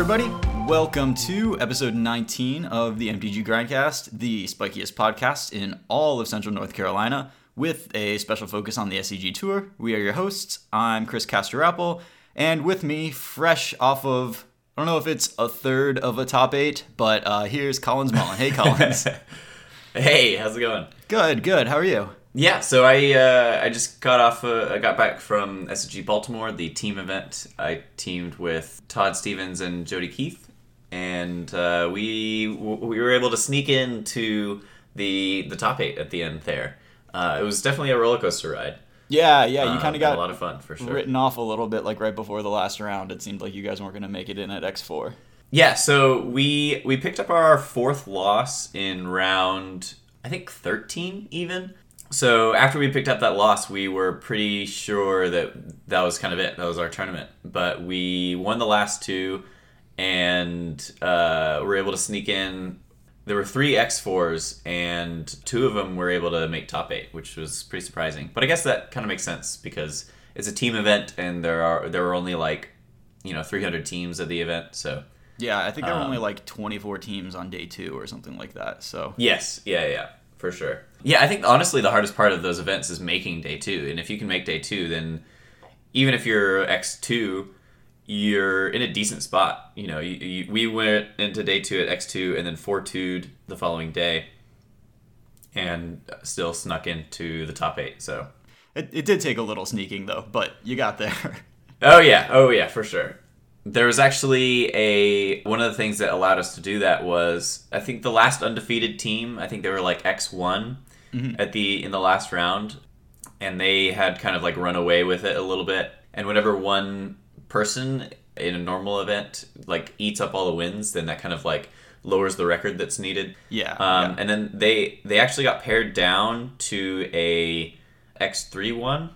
everybody. Welcome to episode 19 of the MTG Grindcast, the spikiest podcast in all of Central North Carolina, with a special focus on the SCG Tour. We are your hosts. I'm Chris Casterapple, and with me, fresh off of, I don't know if it's a third of a top eight, but uh, here's Collins Mullen. Hey, Collins. Hey, how's it going? good, good. How are you? Yeah, so I uh, I just got off. Uh, I got back from SCG Baltimore, the team event. I teamed with Todd Stevens and Jody Keith, and uh, we we were able to sneak into the the top eight at the end there. Uh, it was definitely a roller coaster ride. Yeah, yeah. You Uh, kind of got a lot of fun for sure. written off a little bit, like right before the last round. It seemed like you guys weren't going to make it in at X4. Yeah, so we we picked up our fourth loss in round I think 13 even. So after we picked up that loss, we were pretty sure that that was kind of it. That was our tournament. But we won the last two and uh, were able to sneak in. There were three X4s, and two of them were able to make top eight, which was pretty surprising. But I guess that kind of makes sense because it's a team event, and there are there were only like you know 300 teams at the event, so Yeah, I think there were Um, only like 24 teams on day two or something like that. So Yes, yeah, yeah, for sure. Yeah, I think honestly the hardest part of those events is making day two, and if you can make day two, then even if you're X two, you're in a decent spot. You know, you, you, we went into day two at X two, and then four two'd the following day, and still snuck into the top eight. So, it, it did take a little sneaking though, but you got there. oh yeah, oh yeah, for sure. There was actually a one of the things that allowed us to do that was I think the last undefeated team. I think they were like X one at the in the last round, and they had kind of like run away with it a little bit. And whenever one person in a normal event like eats up all the wins, then that kind of like lowers the record that's needed. Yeah, Um, yeah. And then they they actually got paired down to a X three one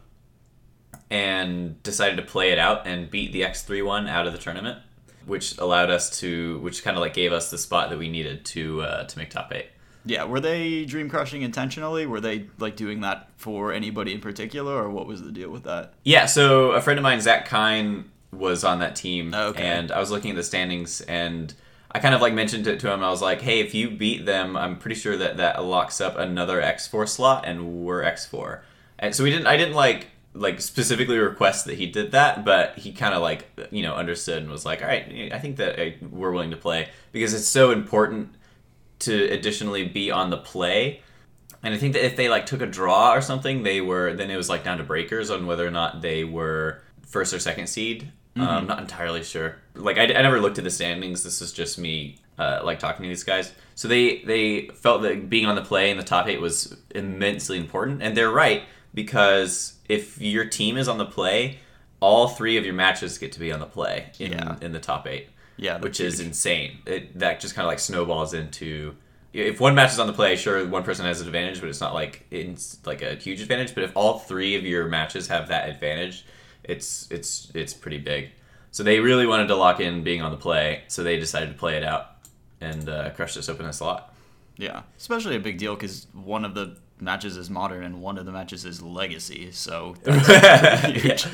and decided to play it out and beat the X3 one out of the tournament, which allowed us to, which kind of like gave us the spot that we needed to uh, to make top eight. Yeah. Were they dream crushing intentionally? Were they like doing that for anybody in particular, or what was the deal with that? Yeah, so a friend of mine, Zach Kiihne, was on that team, oh, Okay. and I was looking at the standings, and I kind of like mentioned it to him. I was like, "Hey, if you beat them, I'm pretty sure that that locks up another X4 slot, and we're X4." And so we didn't. I didn't like like specifically request that he did that, but he kind of like you know understood and was like, "All right, I think that I, we're willing to play because it's so important to additionally be on the play." And I think that if they like took a draw or something, they were then it was like down to breakers on whether or not they were first or second seed. Um, I'm not entirely sure. Like I, I never looked at the standings. This is just me uh, like talking to these guys. So they they felt that being on the play in the top eight was immensely important, and they're right because if your team is on the play, all three of your matches get to be on the play in Yeah. in the top eight Yeah, which that's is insane. It, that just kind of like snowballs into if one match is on the play, sure, one person has an advantage, but it's not like it's like a huge advantage. But if all three of your matches have that advantage, it's it's it's pretty big. So they really wanted to lock in being on the play, so they decided to play it out and uh, crush this open a slot. yeah, especially a big deal because one of the matches is modern and one of the matches is legacy. So huge. Yeah.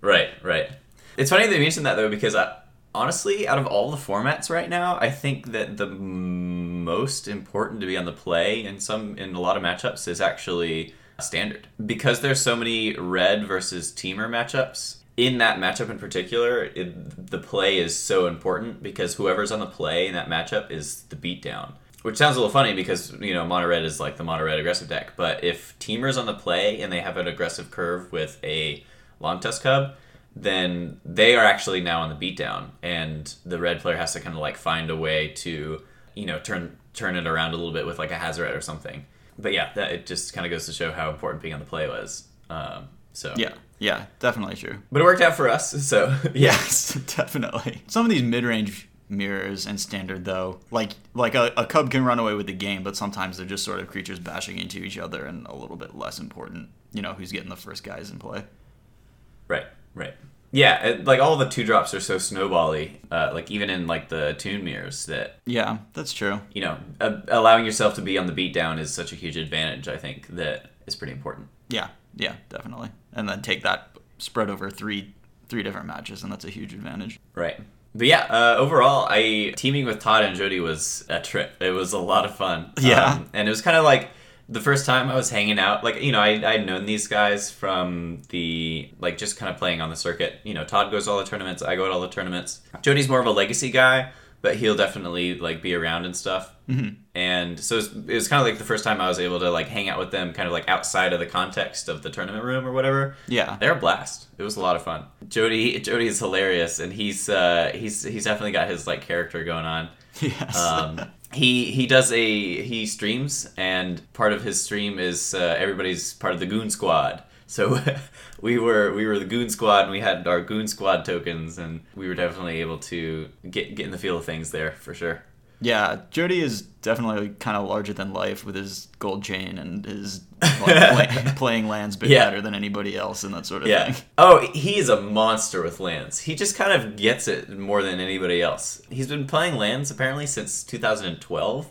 Right, right. It's funny you mentioned that though, because I, honestly, out of all the formats right now, I think that the most important to be on the play in some in a lot of matchups is actually standard because there's so many red versus Temur matchups. In that matchup in particular, it, the play is so important because whoever's on the play in that matchup is the beatdown. Which sounds a little funny because you know mono red is like the mono red aggressive deck, but if Temur's on the play and they have an aggressive curve with a Longtusk Cub, then they are actually now on the beatdown, and the red player has to kind of like find a way to you know turn turn it around a little bit with like a Hazoret or something. But yeah, that it just kind of goes to show how important being on the play was. Um, so Yeah, yeah, definitely true. but it worked out for us. So yeah, Yes, definitely. Some of these mid-range mirrors and standard though, like like a, a cub can run away with the game, but sometimes they're just sort of creatures bashing into each other and a little bit less important. You know, who's getting the first guys in play. Right, right. Yeah, it, like all the two drops are so snowbally. Uh, like even in like the tune mirrors, that Yeah, that's true. you know, uh, allowing yourself to be on the beatdown is such a huge advantage. I think that is pretty important. Yeah, yeah, definitely. And then take that spread over three three different matches, and that's a huge advantage. Right. But yeah, uh, overall, I teaming with Todd and Jody was a trip. It was a lot of fun. Yeah. Um, and it was kind of like the first time I was hanging out. Like you know, I I'd known these guys from the like just kind of playing on the circuit. You know, Todd goes to all the tournaments. I go to all the tournaments. Jody's more of a legacy guy, but he'll definitely like be around and stuff. Mm-hmm. And so it was, it was kind of like the first time I was able to like hang out with them, kind of like outside of the context of the tournament room or whatever. Yeah. They're a blast. It was a lot of fun. Jody Jody is hilarious, and he's uh, he's he's definitely got his like character going on. Yes. Um, he he does a he streams, and part of his stream is uh, everybody's part of the Goon Squad. So we were we were the Goon Squad, and we had our Goon Squad tokens, and we were definitely able to get get in the feel of things there for sure. Yeah, Jody is definitely kind of larger than life with his gold chain and his like, play, playing lands bit Yeah. better than anybody else and that sort of Yeah. thing. Oh, he is a monster with lands. He just kind of gets it more than anybody else. He's been playing lands apparently since 2012.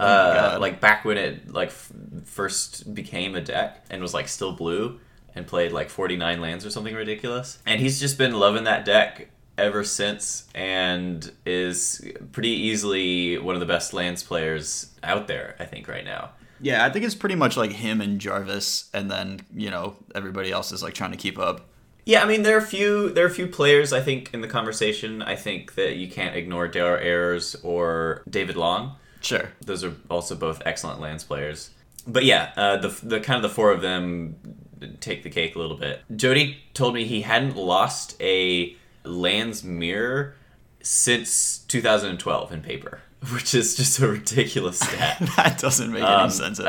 uh, like back when it like f- first became a deck and was like still blue and played like 49 lands or something ridiculous. And he's just been loving that deck ever since and is pretty easily one of the best lands players out there, I think, right now. Yeah, I think it's pretty much like him and Jarvis, and then you know everybody else is like trying to keep up. Yeah, I mean there are a few there are a few players I think in the conversation. I think that you can't ignore Daryl Ayers or David Long. Sure. Those are also both excellent lands players. But yeah, uh, the the kind of the four of them take the cake a little bit. Jody told me he hadn't lost a lands mirror since 2012 in paper, which is just a ridiculous stat. that doesn't make Um, any sense at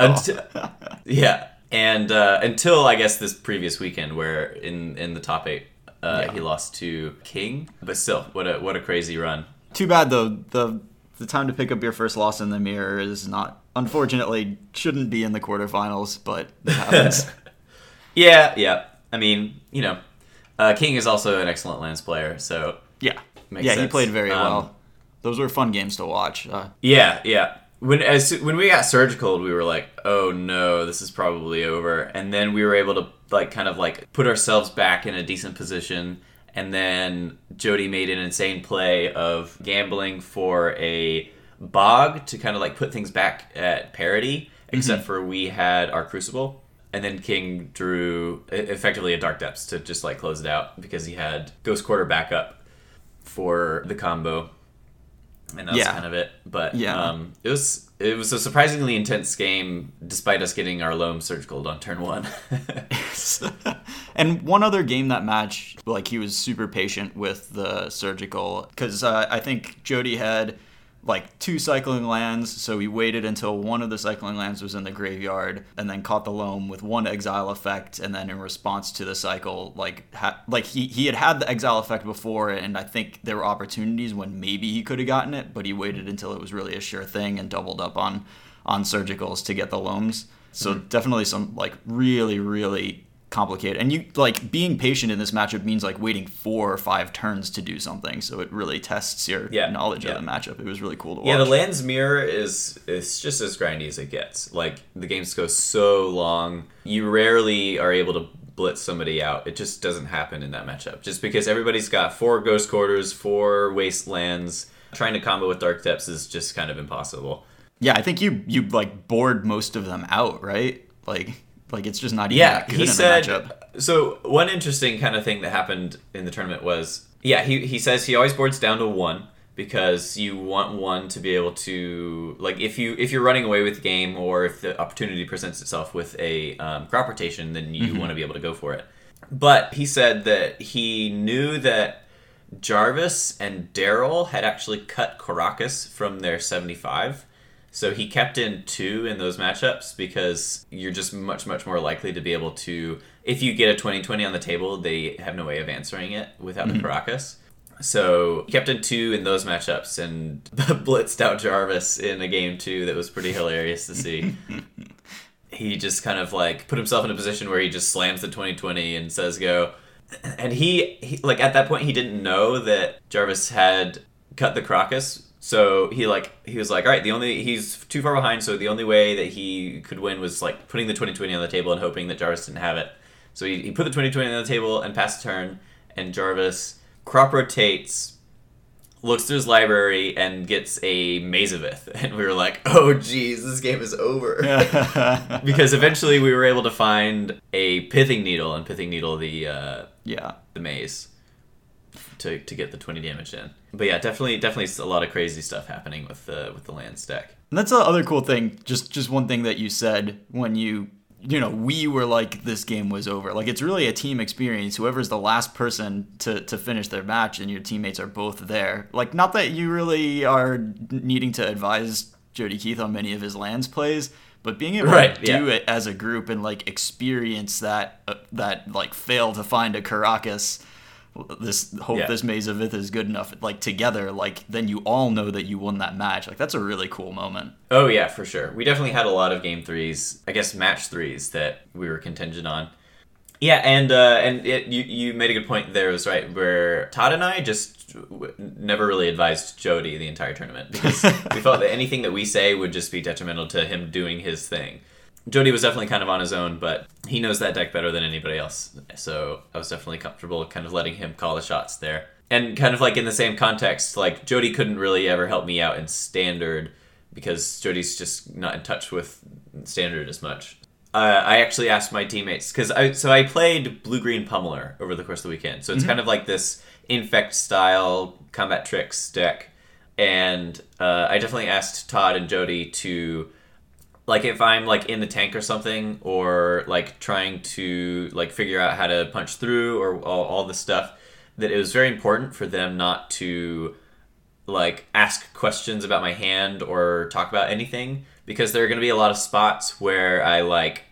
all. yeah, and uh, until I guess this previous weekend, where in in the top eight, uh, Yeah. he lost to King. But still, what a what a crazy run. Too bad though. The the time to pick up your first loss in the mirror is not. Unfortunately, shouldn't be in the quarterfinals, but it happens. Yeah, yeah. I mean, you know, uh, King is also an excellent lands player, so yeah, Makes yeah, he played very Um, well. Those were fun games to watch. Uh, yeah, yeah. When as when we got surgical, we were like, "Oh no, this is probably over." And then we were able to like kind of like put ourselves back in a decent position. And then Jody made an insane play of gambling for a bog to kind of like put things back at parity, except for we had our crucible. And then King drew effectively a Dark Depths to just like close it out because he had Ghost Quarter backup for the combo and that's Yeah. kind of it. But Yeah. um, it was it was a surprisingly intense game, despite us getting our loam surgical on turn one. and one other game that match, like he was super patient with the surgical because uh, I think Jody had like two cycling lands, so he waited until one of the cycling lands was in the graveyard, and then caught the loam with one exile effect, and then in response to the cycle, like ha- like he he had had the exile effect before, and I think there were opportunities when maybe he could have gotten it, but he waited until it was really a sure thing and doubled up on on surgicals to get the loams. So mm-hmm. definitely some like really really complicated. And you like being patient in this matchup means like waiting four or five turns to do something. So it really tests your Yeah, knowledge yeah. of the matchup. It was really cool to watch. yeah, the lands mirror is it's just as grindy as it gets. Like the games go so long, you rarely are able to blitz somebody out. It just doesn't happen in that matchup. Just because everybody's got four ghost quarters, four wastelands. Trying to combo with dark depths is just kind of impossible. yeah, I think you you like bored most of them out, right? Like like it's just not even Yeah, that good he said. So one interesting kind of thing that happened in the tournament was, yeah, he he says he always boards down to one because you want one to be able to like if you if you're running away with the game or if the opportunity presents itself with a um, crop rotation, then you want to be able to go for it. But he said that he knew that Jarvis and Daryl had actually cut Karakas from their 75. So he kept in two in those matchups because you're just much, much more likely to be able to. If you get a 2020 on the table, they have no way of answering it without the mm-hmm. Karakas. So he kept in two in those matchups and blitzed out Jarvis in a game two that was pretty hilarious to see. he just kind of like put himself in a position where he just slams the 2020 and says go and he, he like at that point he didn't know that jarvis had cut the Karakas so he like he was like all right the only he's too far behind so the only way that he could win was like putting the 2020 on the table and hoping that jarvis didn't have it so he, he put the 2020 on the table and passed the turn and jarvis crop rotates looks through his library and gets a Maze of Ith, and we were like, "Oh, geez, this game is over." because eventually we were able to find a pithing needle and pithing needle the uh, yeah. the maze to to get the twenty damage in. But yeah, definitely definitely a lot of crazy stuff happening with the with the lands deck. And that's the other cool thing. Just just one thing that you said when you you know we were like this game was over. Like it's really a team experience. Whoever's the last person to to finish their match and your teammates are both there. Like not that you really are needing to advise Jody Keith on many of his lands plays. But being able Right, to do yeah. it as a group and like experience that uh, that like fail to find a Karakas, this hope Yeah. this Maze of Ith is good enough like together like then you all know that you won that match like that's a really cool moment Oh yeah, for sure. We definitely had a lot of game threes, I guess match threes that we were contingent on. Yeah, and uh, and it, you you made a good point there. Was right where Todd and I just w- never really advised Jody the entire tournament because we felt that anything that we say would just be detrimental to him doing his thing. Jody was definitely kind of on his own, but he knows that deck better than anybody else. So I was definitely comfortable kind of letting him call the shots there. And kind of like in the same context, like Jody couldn't really ever help me out in standard because Jody's just not in touch with standard as much. Uh, I actually asked my teammates because I so I played blue green pummeler over the course of the weekend. So it's kind of like this infect style combat tricks deck, and uh, I definitely asked Todd and Jody to like if I'm like in the tank or something, or like trying to like figure out how to punch through or all, all stuff, that it was very important for them not to like ask questions about my hand or talk about anything because there are going to be a lot of spots where I like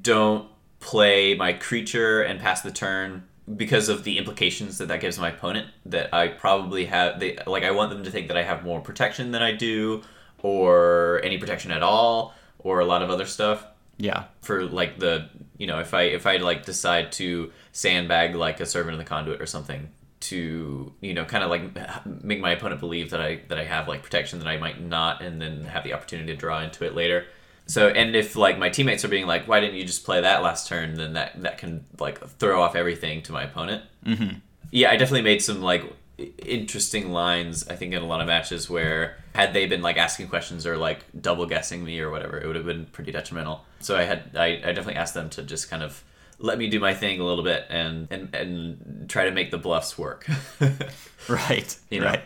don't play my creature and pass the turn because of the implications that that gives my opponent that I probably have they like I want them to think that I have more protection than I do or any protection at all or a lot of other stuff yeah for like the you know if I if I like decide to sandbag like a servant of the conduit or something to you know kind of like make my opponent believe that I that I have like protection that I might not and then have the opportunity to draw into it later. So and if like my teammates are being like why didn't you just play that last turn then that that can like throw off everything to my opponent. Mm-hmm. Yeah, I definitely made some like interesting lines I think in a lot of matches where had they been like asking questions or like double guessing me or whatever it would have been pretty detrimental. So I had I, I definitely asked them to just kind of let me do my thing a little bit and and, and try to make the bluffs work. right You know? right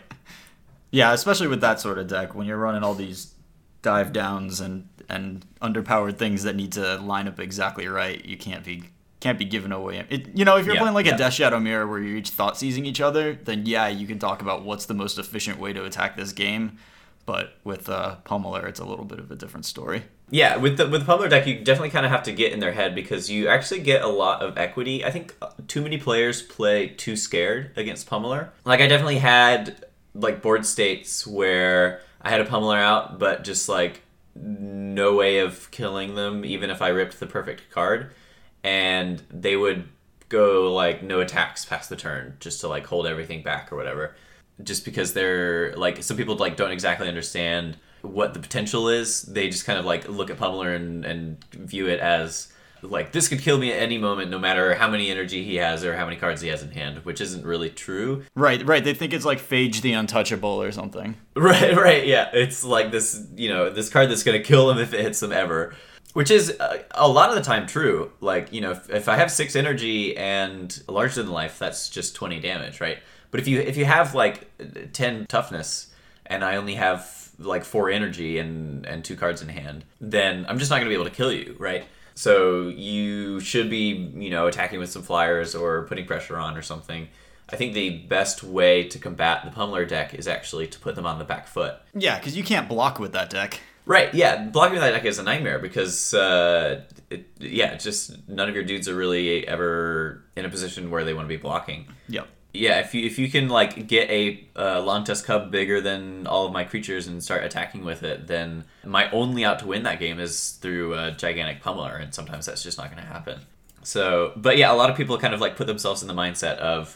yeah especially with that sort of deck when you're running all these dive downs and and underpowered things that need to line up exactly right you can't be can't be given away it, you know if you're Yeah, playing like yeah. a death shadow mirror where you're each thought seizing each other then yeah you can talk about what's the most efficient way to attack this game but with uh, pummeler it's a little bit of a different story Yeah, with the with the Pummeler deck, you definitely kind of have to get in their head because you actually get a lot of equity. I think uh, too many players play too scared against Pummeler. Like I definitely had like board states where I had a Pummeler out, but just like no way of killing them, even if I ripped the perfect card, and they would go like no attacks past the turn just to like hold everything back or whatever. Just because they're like some people like don't exactly understand what the potential is. They just kind of like look at pummeler and, and view it as like this could kill me at any moment no matter how many energy he has or how many cards he has in hand which isn't really true. Right right. They think it's like phage the untouchable or something. Right, right, yeah. It's like this, you know, this card that's gonna kill him if it hits him ever, which is uh, a lot of the time true. Like, you know, if, if I have six energy and larger than life, that's just twenty damage, right? But if you if you have like ten toughness and I only have like four energy and and two cards in hand, then I'm just not gonna be able to kill you, right? So you should be, you know, attacking with some flyers or putting pressure on or something. I think the best way to combat the pummeler deck is actually to put them on the back foot. yeah because you can't block with that deck Right, yeah, blocking with that deck is a nightmare because, uh, it, yeah, just none of your dudes are really ever in a position where they want to be blocking. yep Yeah, if you if you can like get a uh, Longtusk Cub bigger than all of my creatures and start attacking with it, then my only out to win that game is through a gigantic pummeler, and sometimes that's just not going to happen. So, but yeah, a lot of people kind of like put themselves in the mindset of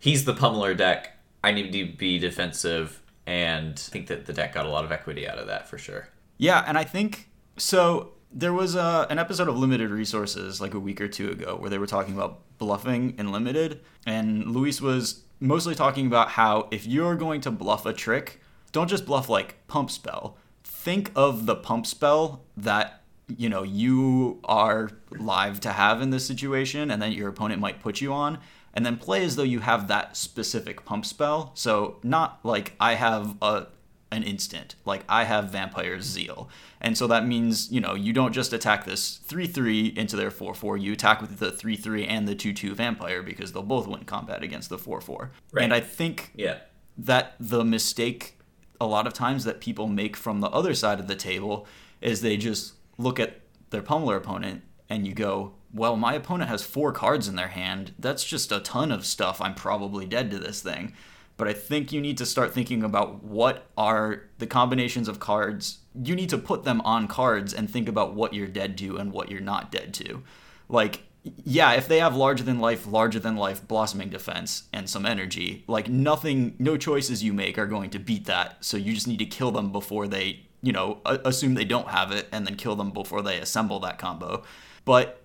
he's the pummeler deck. I need to be defensive, and I think that the deck got a lot of equity out of that for sure. Yeah, and I think so. There was uh, an episode of Limited Resources like a week or two ago where they were talking about bluffing in Limited, and Luis was mostly talking about how if you're going to bluff a trick, don't just bluff like pump spell. Think of the pump spell that you know you are live to have in this situation and then your opponent might put you on and then play as though you have that specific pump spell so not like i have a an instant like i have vampire's zeal and so that means you know you don't just attack this 3-3 into their 4-4 you attack with the 3-3 and the 2-2 vampire because they'll both win combat against the 4-4 Right. and i think Yeah. that the mistake a lot of times that people make from the other side of the table is they just look at their pummeler opponent and you go, well, my opponent has four cards in their hand. That's just a ton of stuff. I'm probably dead to this thing. But I think you need to start thinking about what are the combinations of cards. You need to put them on cards and think about what you're dead to and what you're not dead to. Like, yeah, if they have larger than life, larger than life blossoming defense and some energy, like nothing, no choices you make are going to beat that. So you just need to kill them before they, you know, assume they don't have it and then kill them before they assemble that combo. But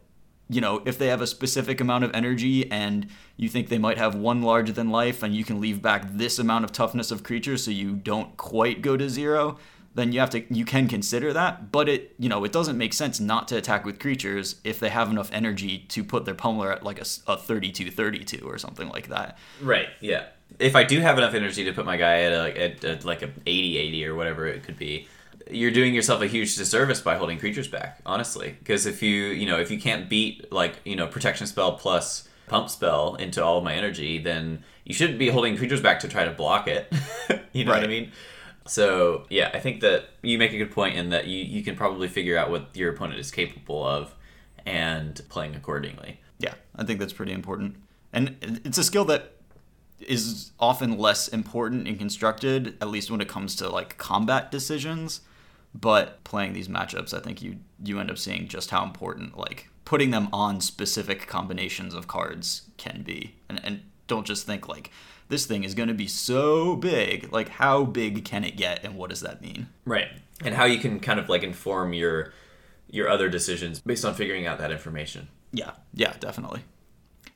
you know, if they have a specific amount of energy and you think they might have one larger than life and you can leave back this amount of toughness of creatures so you don't quite go to zero, then you have to you can consider that, but it, you know, it doesn't make sense not to attack with creatures if they have enough energy to put their pummeler at like a 32-32 or something like that. Right. Yeah. If I do have enough energy to put my guy at, a, like at, at like a 80-80 or whatever it could be, you're doing yourself a huge disservice by holding creatures back. Honestly, because if you you know if you can't beat like you know protection spell plus pump spell into all of my energy, then you shouldn't be holding creatures back to try to block it. you know what I mean? So yeah, I think that you make a good point in that you, you can probably figure out what your opponent is capable of and playing accordingly. Yeah, I think that's pretty important. And it's a skill that is often less important and constructed, at least when it comes to like combat decisions. But playing these matchups, I think you you end up seeing just how important like putting them on specific combinations of cards can be. And and don't just think like this thing is going to be so big. Like how big can it get and what does that mean? Right. And how you can kind of like inform your your other decisions based on figuring out that information. Yeah, yeah, definitely.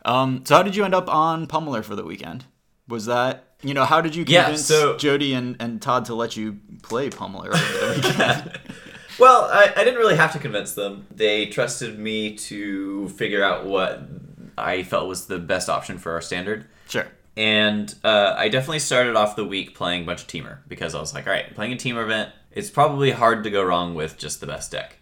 Um, so how did you end up on Pummeler for the weekend? Was that you know how did you Yeah, convince so- Jody and, and Todd to let you play Pummeler over the weekend? Well, I, I didn't really have to convince them. They trusted me to figure out what I felt was the best option for our standard. sure. And uh, I definitely started off the week playing a bunch of Temur because I was like, all right, playing a Temur event, it's probably hard to go wrong with just the best deck.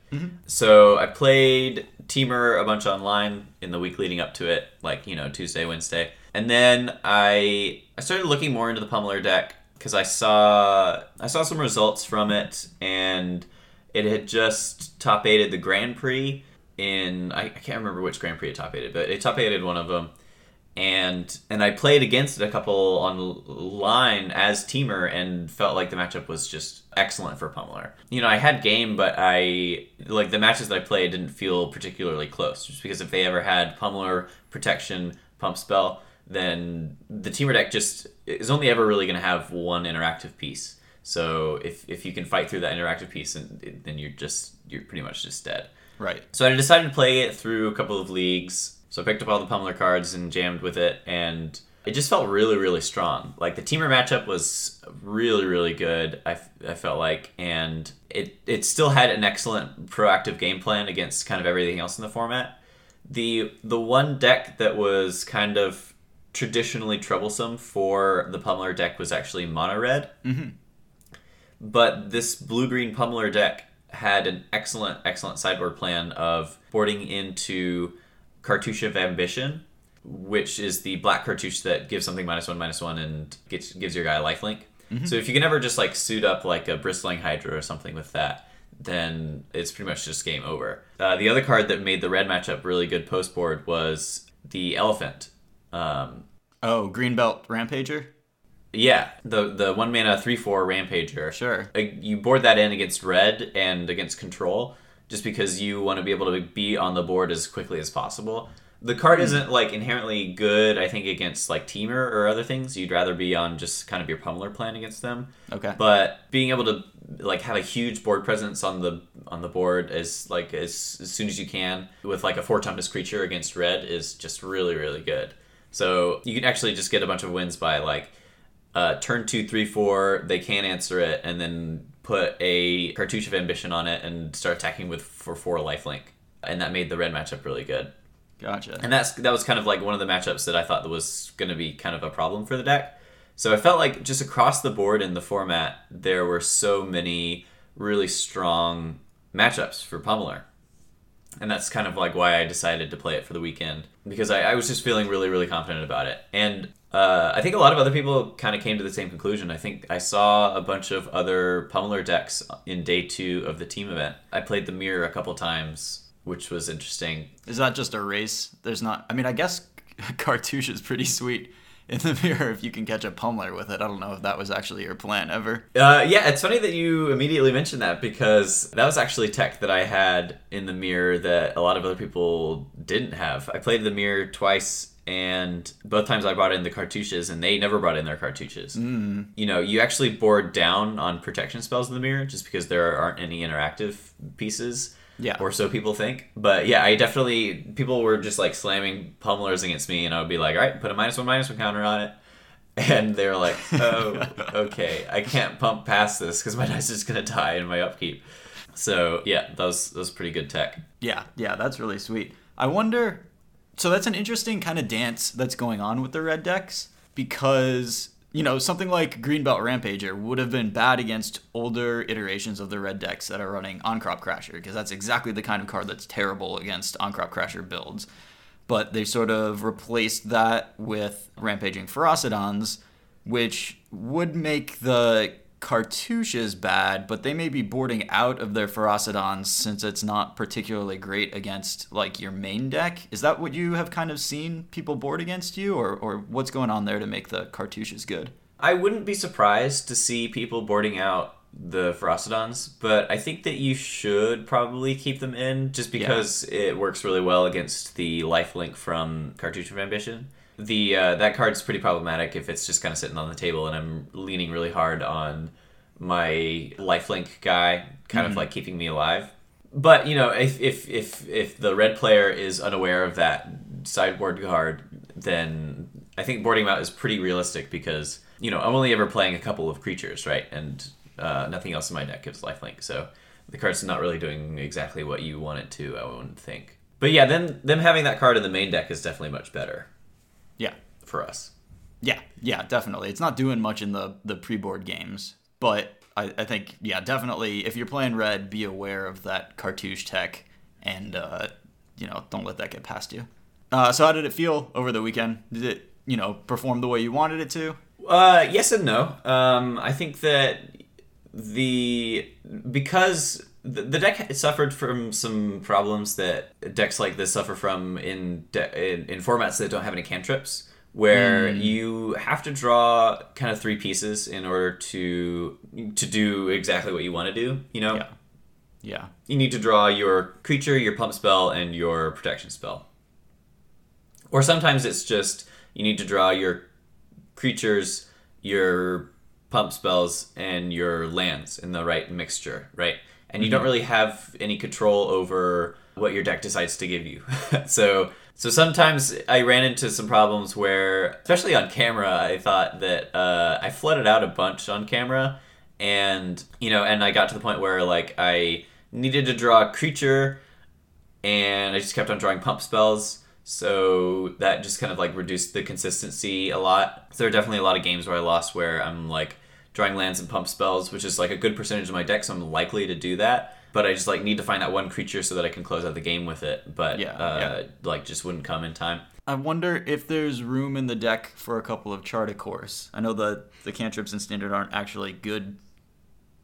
So I played Temur a bunch online in the week leading up to it, like, you know, Tuesday, Wednesday. And then I I started looking more into the Pummeler deck because I saw I saw some results from it and it had just top aided the Grand Prix in I, I can't remember which Grand Prix it top aided, but it top aided one of them and and I played against it a couple online as Temur and felt like the matchup was just excellent for Pummeler. You know, I had game, but I like the matches that I played didn't feel particularly close, just because if they ever had Pummeler protection pump spell, then the Temur deck just is only ever really going to have one interactive piece. So if if you can fight through that interactive piece, then then you're just you're pretty much just dead. Right. So I decided to play it through a couple of leagues. So I picked up all the Pummeler cards and jammed with it, and it just felt really, really strong. Like the Temur matchup was really, really good. I, I felt like, and it it still had an excellent proactive game plan against kind of everything else in the format. The the one deck that was kind of traditionally troublesome for the Pummeler deck was actually mono red. Mm-hmm. But this blue green pummeler deck had an excellent, excellent sideboard plan of boarding into Cartouche of Ambition, which is the black cartouche that gives something minus one, minus one, and gets, gives your guy a lifelink. So if you can ever just like suit up like a bristling hydra or something with that, then it's pretty much just game over. Uh, the other card that made the red matchup really good post board was the elephant. Um, Oh, Greenbelt Rampager? yeah, the the one mana three four rampager. Sure. Uh, you board that in against red and against control, just because you want to be able to be on the board as quickly as possible. The card isn't like inherently good, I think, against like Temur or other things. You'd rather be on just kind of your pummeler plan against them. Okay. But being able to like have a huge board presence on the on the board as like as, as soon as you can with like a four toughness creature against red is just really really good. So you can actually just get a bunch of wins by like uh, turn two, three, four. They can't answer it, and then put a cartouche of ambition on it and start attacking with for four lifelink, and that made the red matchup really good. Gotcha. And that's that was kind of like one of the matchups that I thought was going to be kind of a problem for the deck. So I felt like just across the board in the format, there were so many really strong matchups for Pummeler. And that's kind of like why I decided to play it for the weekend because I, I was just feeling really, really confident about it. And uh, I think a lot of other people kind of came to the same conclusion. I think I saw a bunch of other Pummeler decks in day two of the team event. I played the mirror a couple times, which was interesting. Is that just a race? There's not. I mean, I guess cartouche is pretty sweet in the mirror if you can catch a pummeler with it. I don't know if that was actually your plan ever. Uh, yeah, it's funny that you immediately mentioned that because that was actually tech that I had in the mirror that a lot of other people didn't have. I played the mirror twice and both times I brought in the cartouches, and they never brought in their cartouches. Mm. You know, you actually board down on protection spells in the mirror just because there aren't any interactive pieces. Yeah. Or so people think. But yeah, I definitely people were just like slamming pummelers against me, and I would be like, all right, put a minus one minus one counter on it. And they were like, oh, okay, I can't pump past this because my dice is gonna die in my upkeep. So yeah, that was that was pretty good tech. Yeah, yeah, that's really sweet. I wonder. So that's an interesting kind of dance that's going on with the red decks because you know something like Greenbelt Rampager would have been bad against older iterations of the red decks that are running Ahn-Crop Crasher because that's exactly the kind of card that's terrible against Ahn-Crop Crasher builds. But they sort of replaced that with Rampaging Ferocidons, which would make the cartouches bad, but they may be boarding out of their Ferocidons since it's not particularly great against like your main deck. Is that what you have kind of seen people board against you, or or what's going on there to make the cartouches good? I wouldn't be surprised to see people boarding out the Ferocidons, but I think that you should probably keep them in just because yeah. it works really well against the lifelink from Cartouche of Ambition. The uh, that card's pretty problematic if it's just kind of sitting on the table and I'm leaning really hard on my lifelink guy, kind mm-hmm. of like keeping me alive. But you know, if if if if the red player is unaware of that sideboard card, then I think boarding him out is pretty realistic because you know I'm only ever playing a couple of creatures, right? And uh, nothing else in my deck gives lifelink, so the card's not really doing exactly what you want it to. I wouldn't think. But yeah, then them having that card in the main deck is definitely much better. Yeah, for us. Yeah, yeah, definitely. It's not doing much in the the pre-board games, but I, I think yeah, definitely. If you're playing red, be aware of that cartouche tech, and uh, you know don't let that get past you. Uh, so how did it feel over the weekend? Did it you know perform the way you wanted it to? Uh, yes and no. Um, I think that the because the, the deck suffered from some problems that decks like this suffer from in de- in, in formats that don't have any cantrips where mm. you have to draw kind of three pieces in order to to do exactly what you want to do you know? Yeah. Yeah. You need to draw your creature your pump spell and your protection spell. Or sometimes it's just you need to draw your creatures your pump spells and your lands in the right mixture right and you mm-hmm. don't really have any control over what your deck decides to give you so so sometimes I ran into some problems where, especially on camera, I thought that uh, I flooded out a bunch on camera, and you know, and I got to the point where like I needed to draw a creature, and I just kept on drawing pump spells. So that just kind of like reduced the consistency a lot. So there are definitely a lot of games where I lost where I'm like drawing lands and pump spells, which is like a good percentage of my deck, so I'm likely to do that but I just like need to find that one creature so that I can close out the game with it. But yeah, uh, yeah. like just wouldn't come in time. I wonder if there's room in the deck for a couple of Chart a Course. I know the the cantrips in standard aren't actually good,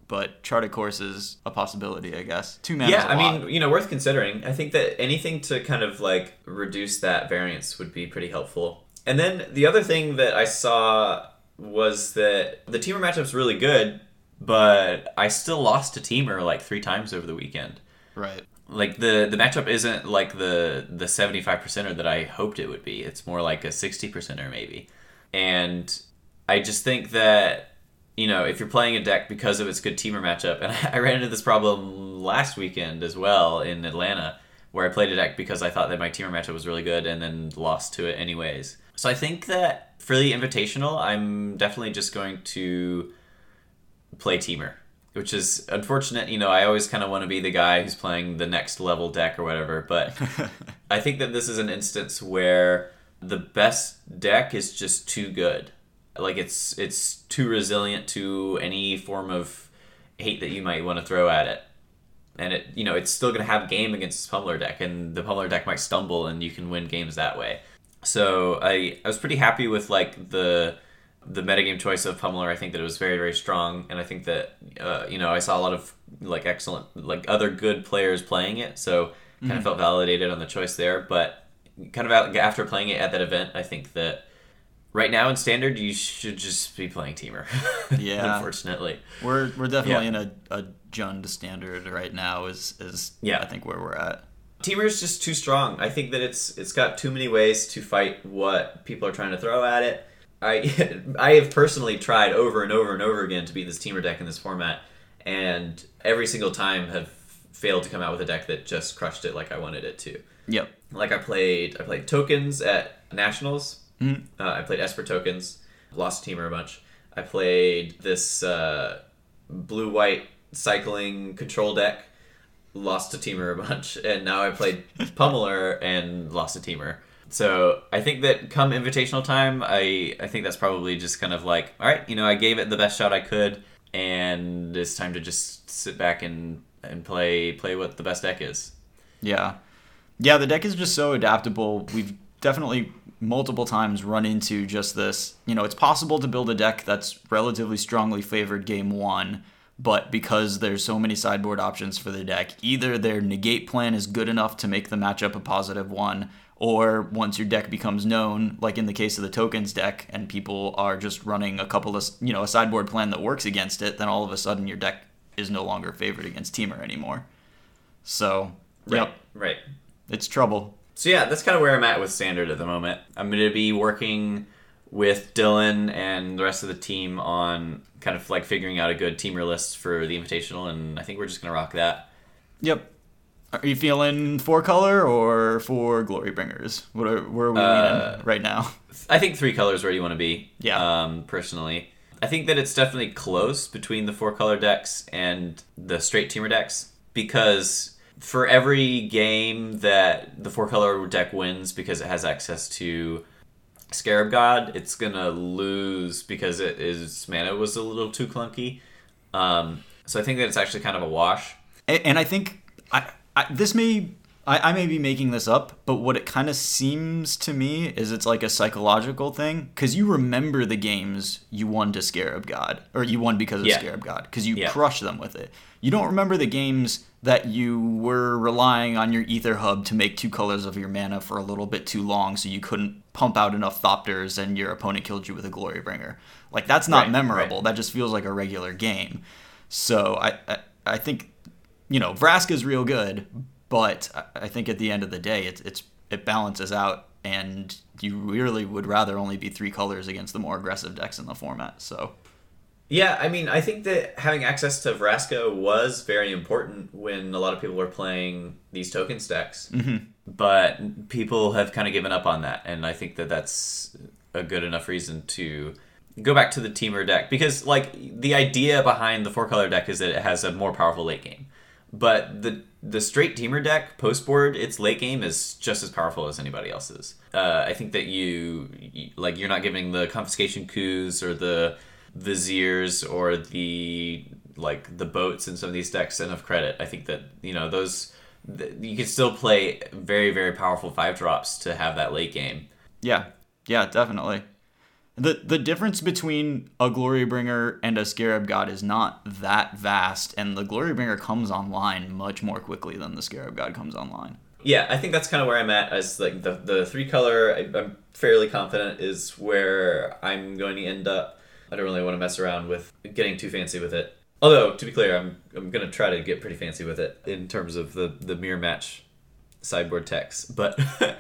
but Chart a Course is a possibility, I guess. Two mana. Yeah, I mean, you know, worth considering. I think that anything to kind of like reduce that variance would be pretty helpful. And then the other thing that I saw was that the Temur matchup's really good, but I still lost to Temur like three times over the weekend. Right. Like the the matchup isn't like the the seventy five percenter that I hoped it would be. It's more like a sixty percenter maybe, and I just think that you know if you're playing a deck because of its good Temur matchup, and I ran into this problem last weekend as well in Atlanta, where I played a deck because I thought that my Temur matchup was really good and then lost to it anyways. So I think that for the Invitational, I'm definitely just going to play Temur, which is unfortunate. You know, I always kind of want to be the guy who's playing the next level deck or whatever, but I think that this is an instance where the best deck is just too good. Like it's it's too resilient to any form of hate that you might want to throw at it. And it you know, it's still gonna have game against this pummeler deck and the pummeler deck might stumble and you can win games that way. So I, I was pretty happy with like the the metagame choice of Pummeler, I think that it was very, very strong, and I think that uh, you know I saw a lot of like excellent, like other good players playing it, so kind mm-hmm. of felt validated on the choice there. But kind of after playing it at that event, I think that right now in standard you should just be playing Temur. Yeah, unfortunately, we're we're definitely yeah. in a, a Jund standard right now. Is is yeah, I think where we're at. Temur is just too strong. I think that it's it's got too many ways to fight what people are trying to throw at it. I I have personally tried over and over and over again to beat this Temur deck in this format, and every single time have failed to come out with a deck that just crushed it like I wanted it to. Yep. Like I played I played tokens at nationals. Mm-hmm. Uh, I played Esper tokens, lost Temur a bunch. I played this uh, blue white cycling control deck lost to Temur a bunch, and now I played Pummeler and lost to Temur. So I think that come invitational time, I I think that's probably just kind of like, all right, you know, I gave it the best shot I could, and it's time to just sit back and and play play what the best deck is. Yeah, yeah, the deck is just so adaptable. We've definitely multiple times run into just this. You know, it's possible to build a deck that's relatively strongly favored game one but because there's so many sideboard options for the deck, either their negate plan is good enough to make the matchup a positive one, or once your deck becomes known, like in the case of the tokens deck, and people are just running a couple of, you know, a sideboard plan that works against it, then all of a sudden your deck is no longer favored against Temur anymore. So, right, yep, right, it's trouble. So yeah, that's kind of where I'm at with standard at the moment. I'm going to be working with Dylan and the rest of the team on kind of like figuring out a good Temur list for the invitational, and I think we're just gonna rock that. Yep. Are you feeling four color or for glory bringers? What are, where are we uh, right now? I think three colors where you want to be. Yeah. Um, personally, I think that it's definitely close between the four color decks and the straight Temur decks because for every game that the four color deck wins because it has access to Scarab God, it's gonna lose because it is mana was a little too clunky. Um, so I think that it's actually kind of a wash. And, and I think I, I, this may I, I may be making this up, but what it kind of seems to me is it's like a psychological thing because you remember the games you won to Scarab God or you won because of yeah. Scarab God because you yeah. crushed them with it. You don't remember the games that you were relying on your Aether Hub to make two colors of your mana for a little bit too long so you couldn't pump out enough thopters and your opponent killed you with a glory bringer like that's not right, memorable right. that just feels like a regular game so I, I, I think you know vraska's real good but i think at the end of the day it's it's it balances out and you really would rather only be three colors against the more aggressive decks in the format so yeah, I mean, I think that having access to Vraska was very important when a lot of people were playing these token stacks. Mm-hmm. But people have kind of given up on that, and I think that that's a good enough reason to go back to the Temur deck because, like, the idea behind the four color deck is that it has a more powerful late game. But the the straight Temur deck post board, its late game is just as powerful as anybody else's. Uh, I think that you, you like you're not giving the confiscation coups or the viziers or the like the boats in some of these decks enough credit. I think that you know those you can still play very very powerful five drops to have that late game. Yeah, yeah, definitely. The The difference between a glory bringer and a scarab god is not that vast, and the glory bringer comes online much more quickly than the scarab god comes online. Yeah, I think that's kind of where I'm at. As like the the three color, I, I'm fairly confident is where I'm going to end up I don't really want to mess around with getting too fancy with it. Although, to be clear, I'm I'm gonna try to get pretty fancy with it in terms of the the mirror match sideboard text, but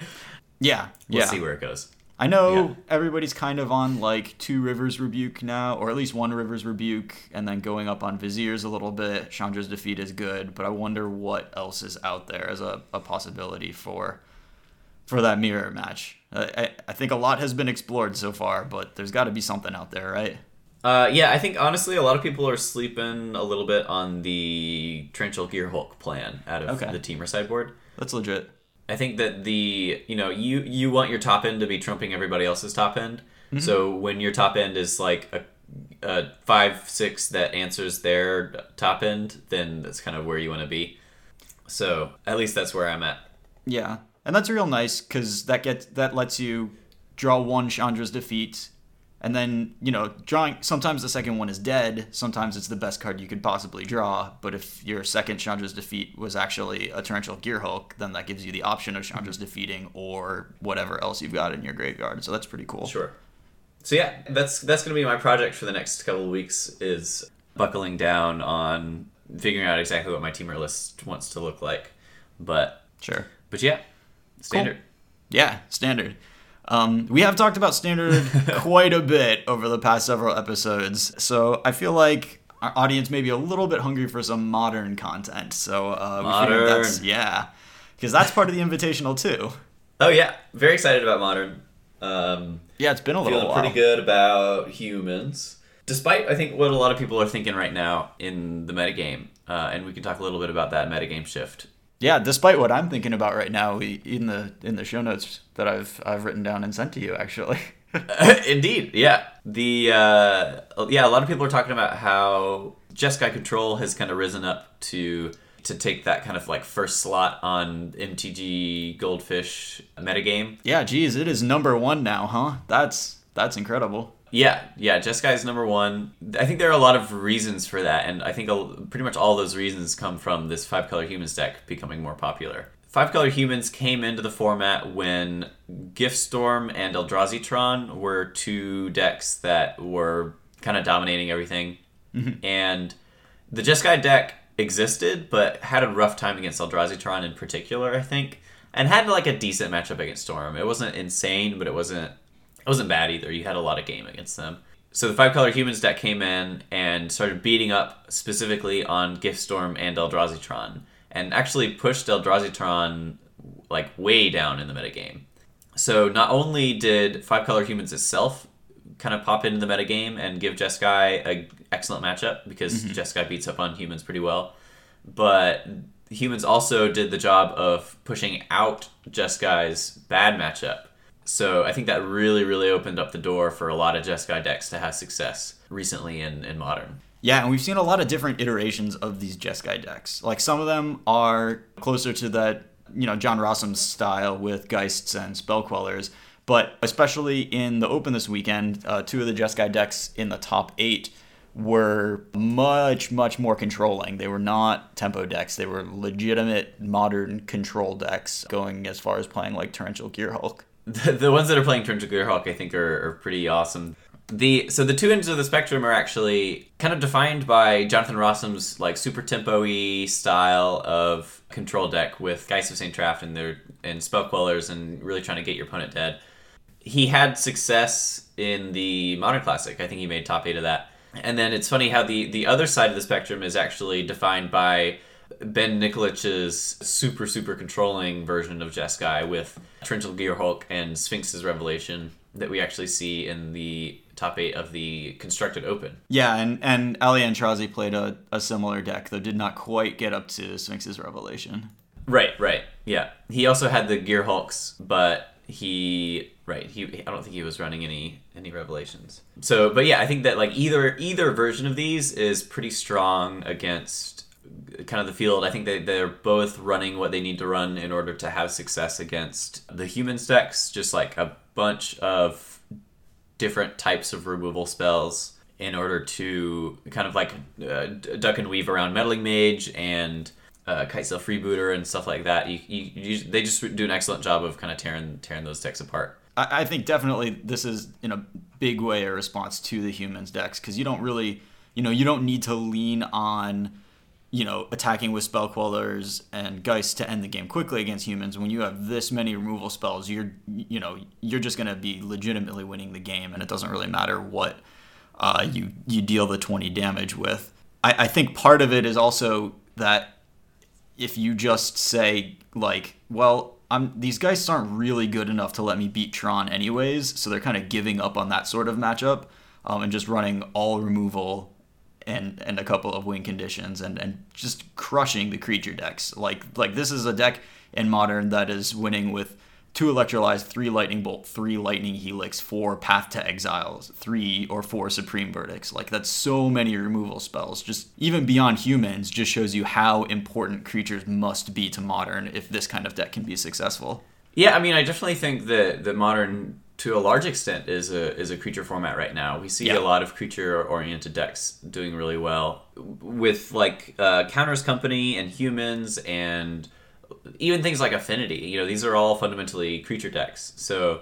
yeah, we'll yeah. see where it goes. I know Yeah. everybody's kind of on like two Rivers Rebuke now, or at least one Rivers Rebuke, and then going up on Vizier's a little bit. Chandra's defeat is good, but I wonder what else is out there as a, a possibility for for that mirror match. I, I think a lot has been explored so far, but there's got to be something out there, right? Uh, yeah, I think honestly, a lot of people are sleeping a little bit on the Torrential Gear Hulk plan out of Okay. the Temur sideboard. That's legit. I think that the you know you you want your top end to be trumping everybody else's top end. Mm-hmm. So when your top end is like a, a five six that answers their top end, then that's kind of where you want to be. So at least that's where I'm at. Yeah, and that's real nice because that gets that lets you draw one Chandra's defeat, and then you know drawing. Sometimes the second one is dead. Sometimes it's the best card you could possibly draw. But if your second Chandra's defeat was actually a torrential Gearhulk, then that gives you the option of Chandra's mm-hmm. defeating or whatever else you've got in your graveyard. So that's pretty cool. Sure. So yeah, that's that's gonna be my project for the next couple of weeks is buckling down on figuring out exactly what my Temur list wants to look like. But Sure. but yeah, standard. Yeah, standard. Um, we have talked about standard quite a bit over the past several episodes, so I feel like our audience may be a little bit hungry for some modern content. So uh, we figured Modern. that's yeah, because that's part of the invitational too. Oh yeah, very excited about modern. Um, Yeah, it's been a little feeling while. pretty good about humans, despite I think what a lot of people are thinking right now in the metagame, uh, and we can talk a little bit about that metagame shift. Yeah, despite what I'm thinking about right now, we, in the in the show notes that I've I've written down and sent to you actually. Indeed, yeah. The uh, yeah, a lot of people are talking about how Jeskai Control has kind of risen up to to take that kind of like first slot on MTG Goldfish metagame. yeah, geez, it is number one now, huh? That's that's incredible. Yeah, yeah, Jeskai is number one. I think there are a lot of reasons for that, and I think pretty much all those reasons come from this five color humans deck becoming more popular. Five color humans came into the format when Giftstorm and Eldrazi Tron were two decks that were kind of dominating everything, mm-hmm. and the Jeskai deck existed, but had a rough time against Eldrazi Tron in particular, I think, and had like a decent matchup against Storm. It wasn't insane, but it wasn't it wasn't bad either. You had a lot of game against them. So the five color humans deck came in and started beating up specifically on Giftstorm and Eldrazi Tron and actually pushed Eldrazi Tron like way down in the metagame. So not only did five color humans itself kind of pop into the metagame and give Jeskai a excellent matchup because mm-hmm. Jeskai beats up on humans pretty well, but humans also did the job of pushing out Jeskai's bad matchup. So I think that really, really opened up the door for a lot of Jeskai decks to have success recently in, in modern. Yeah, and we've seen a lot of different iterations of these Jeskai decks. Like some of them are closer to that, you know, John Rossum's style with Geists and Spellquellers. But especially in the Open this weekend, uh, two of the Jeskai decks in the top eight were much, much more controlling. They were not tempo decks. They were legitimate modern control decks, going as far as playing like Torrential Gearhulk. The, the ones that are playing Torrential Gearhulk, I think, are, are pretty awesome. The so the two ends of the spectrum are actually kind of defined by Jonathan Rossum's like super tempo-y style of control deck with Geist of Saint Traft and their and Spellquellers and really trying to get your opponent dead. He had success in the Modern Classic. I think he made top eight of that. And then it's funny how the the other side of the spectrum is actually defined by Ben Nikolich's super super controlling version of Jeskai with Torrential Gearhulk and Sphinx's Revelation that we actually see in the top eight of the constructed open. Yeah, and, and Ali Aintrazi played a, a similar deck, though did not quite get up to Sphinx's Revelation. Right, right, yeah. He also had the Gearhulks, but he right he I don't think he was running any any revelations. So, but yeah, I think that like either either version of these is pretty strong against kind of the field. I think that they're both running what they need to run in order to have success against the human decks. Just like a bunch of different types of removal spells in order to kind of like uh, duck and weave around meddling mage and uh, Kitesail freebooter and stuff like that. You, you, you, they just do an excellent job of kind of tearing tearing those decks apart. I, I think definitely this is in a big way a response to the humans decks because you don't really, you know, you don't need to lean on, you know, attacking with spell quellers and Geist to end the game quickly against humans. When you have this many removal spells, you're you know you're just going to be legitimately winning the game, and it doesn't really matter what uh, you you deal the 20 damage with. I, I think part of it is also that if you just say like, well, I'm these guys aren't really good enough to let me beat Tron anyways, so they're kind of giving up on that sort of matchup um, and just running all removal and and a couple of win conditions and and just crushing the creature decks. Like like this is a deck in modern that is winning with two electrolyze, three lightning bolt, three lightning helix, four path to exiles, three or four supreme verdicts. Like that's so many removal spells. Just even beyond humans, just shows you how important creatures must be to modern if this kind of deck can be successful. Yeah, I mean, I definitely think that the modern, to a large extent, is a is a creature format right now. We see Yeah. a lot of creature oriented decks doing really well with like uh, counters company and humans and even things like affinity. You know, these are all fundamentally creature decks. So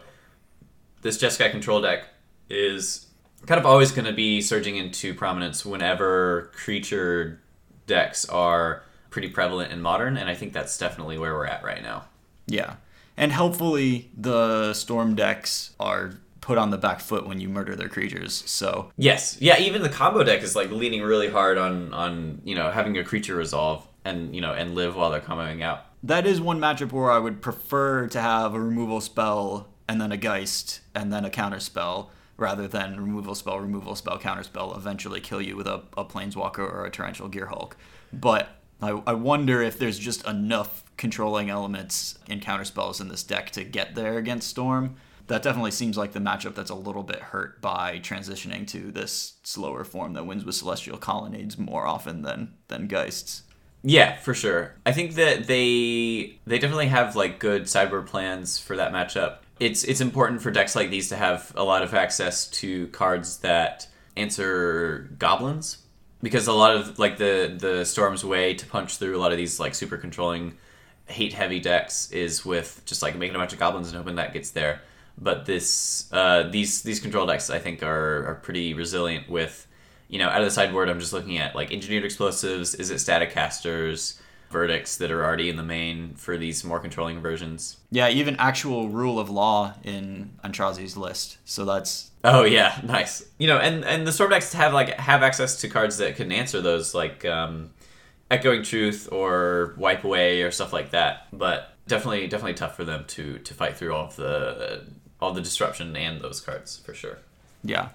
this Jeskai control deck is kind of always going to be surging into prominence whenever creature decks are pretty prevalent in modern, and I think that's definitely where we're at right now. Yeah. And helpfully the storm decks are put on the back foot when you murder their creatures. So Yes, yeah. Even the combo deck is like leaning really hard on on you know having a creature resolve and you know and live while they're comboing out. that is one matchup where I would prefer to have a removal spell and then a Geist and then a counter spell rather than removal spell, removal spell, counter spell eventually kill you with a, a Planeswalker or a Torrential Gearhulk. But I, I wonder if there's just enough controlling elements and counter spells in this deck to get there against Storm. That definitely seems like the matchup that's a little bit hurt by transitioning to this slower form that wins with Celestial Colonnades more often than than Geists. Yeah, for sure. I think that they they definitely have like good sideboard plans for that matchup. It's it's important for decks like these to have a lot of access to cards that answer goblins because a lot of like the the storm's way to punch through a lot of these like super controlling hate heavy decks is with just like making a bunch of goblins and hoping that gets there. But this uh, these these control decks I think are are pretty resilient with you know out of the sideboard I'm just looking at like engineered explosives, Izzet Staticasters, verdicts that are already in the main for these more controlling versions. Yeah, even actual rule of law in Aintrazi's list. So that's Oh yeah, nice. You know, and and the storm decks have like have access to cards that can answer those like um, echoing truth or wipe away or stuff like that. But definitely definitely tough for them to to fight through all of the all the disruption and those cards for sure. yeah.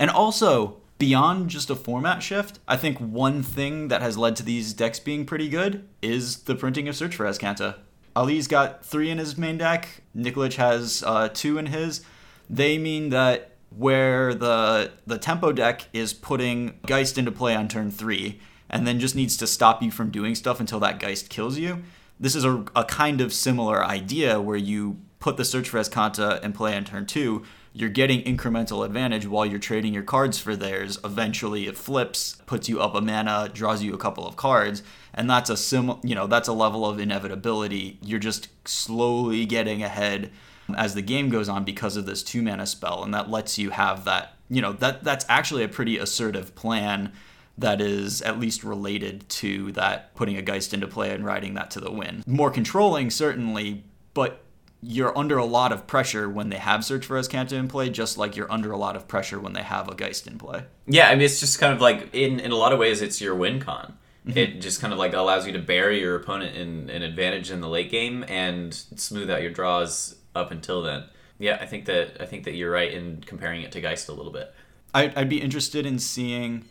And also, beyond just a format shift, I think one thing that has led to these decks being pretty good is the printing of Search for Azcanta. Ali's got three in his main deck. Nikolic has uh, two in his. They mean that where the the tempo deck is putting Geist into play on turn three, and then just needs to stop you from doing stuff until that Geist kills you. This is a, a kind of similar idea where you put the Search for Azcanta in play on turn two. You're getting incremental advantage while you're trading your cards for theirs. Eventually, it flips, puts you up a mana, draws you a couple of cards, and that's a sim. You know, that's a level of inevitability. You're just slowly getting ahead as the game goes on because of this two mana spell, and that lets you have that. You know, that that's actually a pretty assertive plan that is at least related to that putting a Geist into play and riding that to the win. More controlling, certainly, but you're under a lot of pressure when they have Search for Azcanta in play, just like you're under a lot of pressure when they have a Geist in play. Yeah, I mean it's just kind of like in in a lot of ways it's your win con. Mm-hmm. It just kind of like allows you to bury your opponent in an advantage in the late game and smooth out your draws up until then. Yeah, I think that I think that you're right in comparing it to Geist a little bit. I'd, I'd be interested in seeing,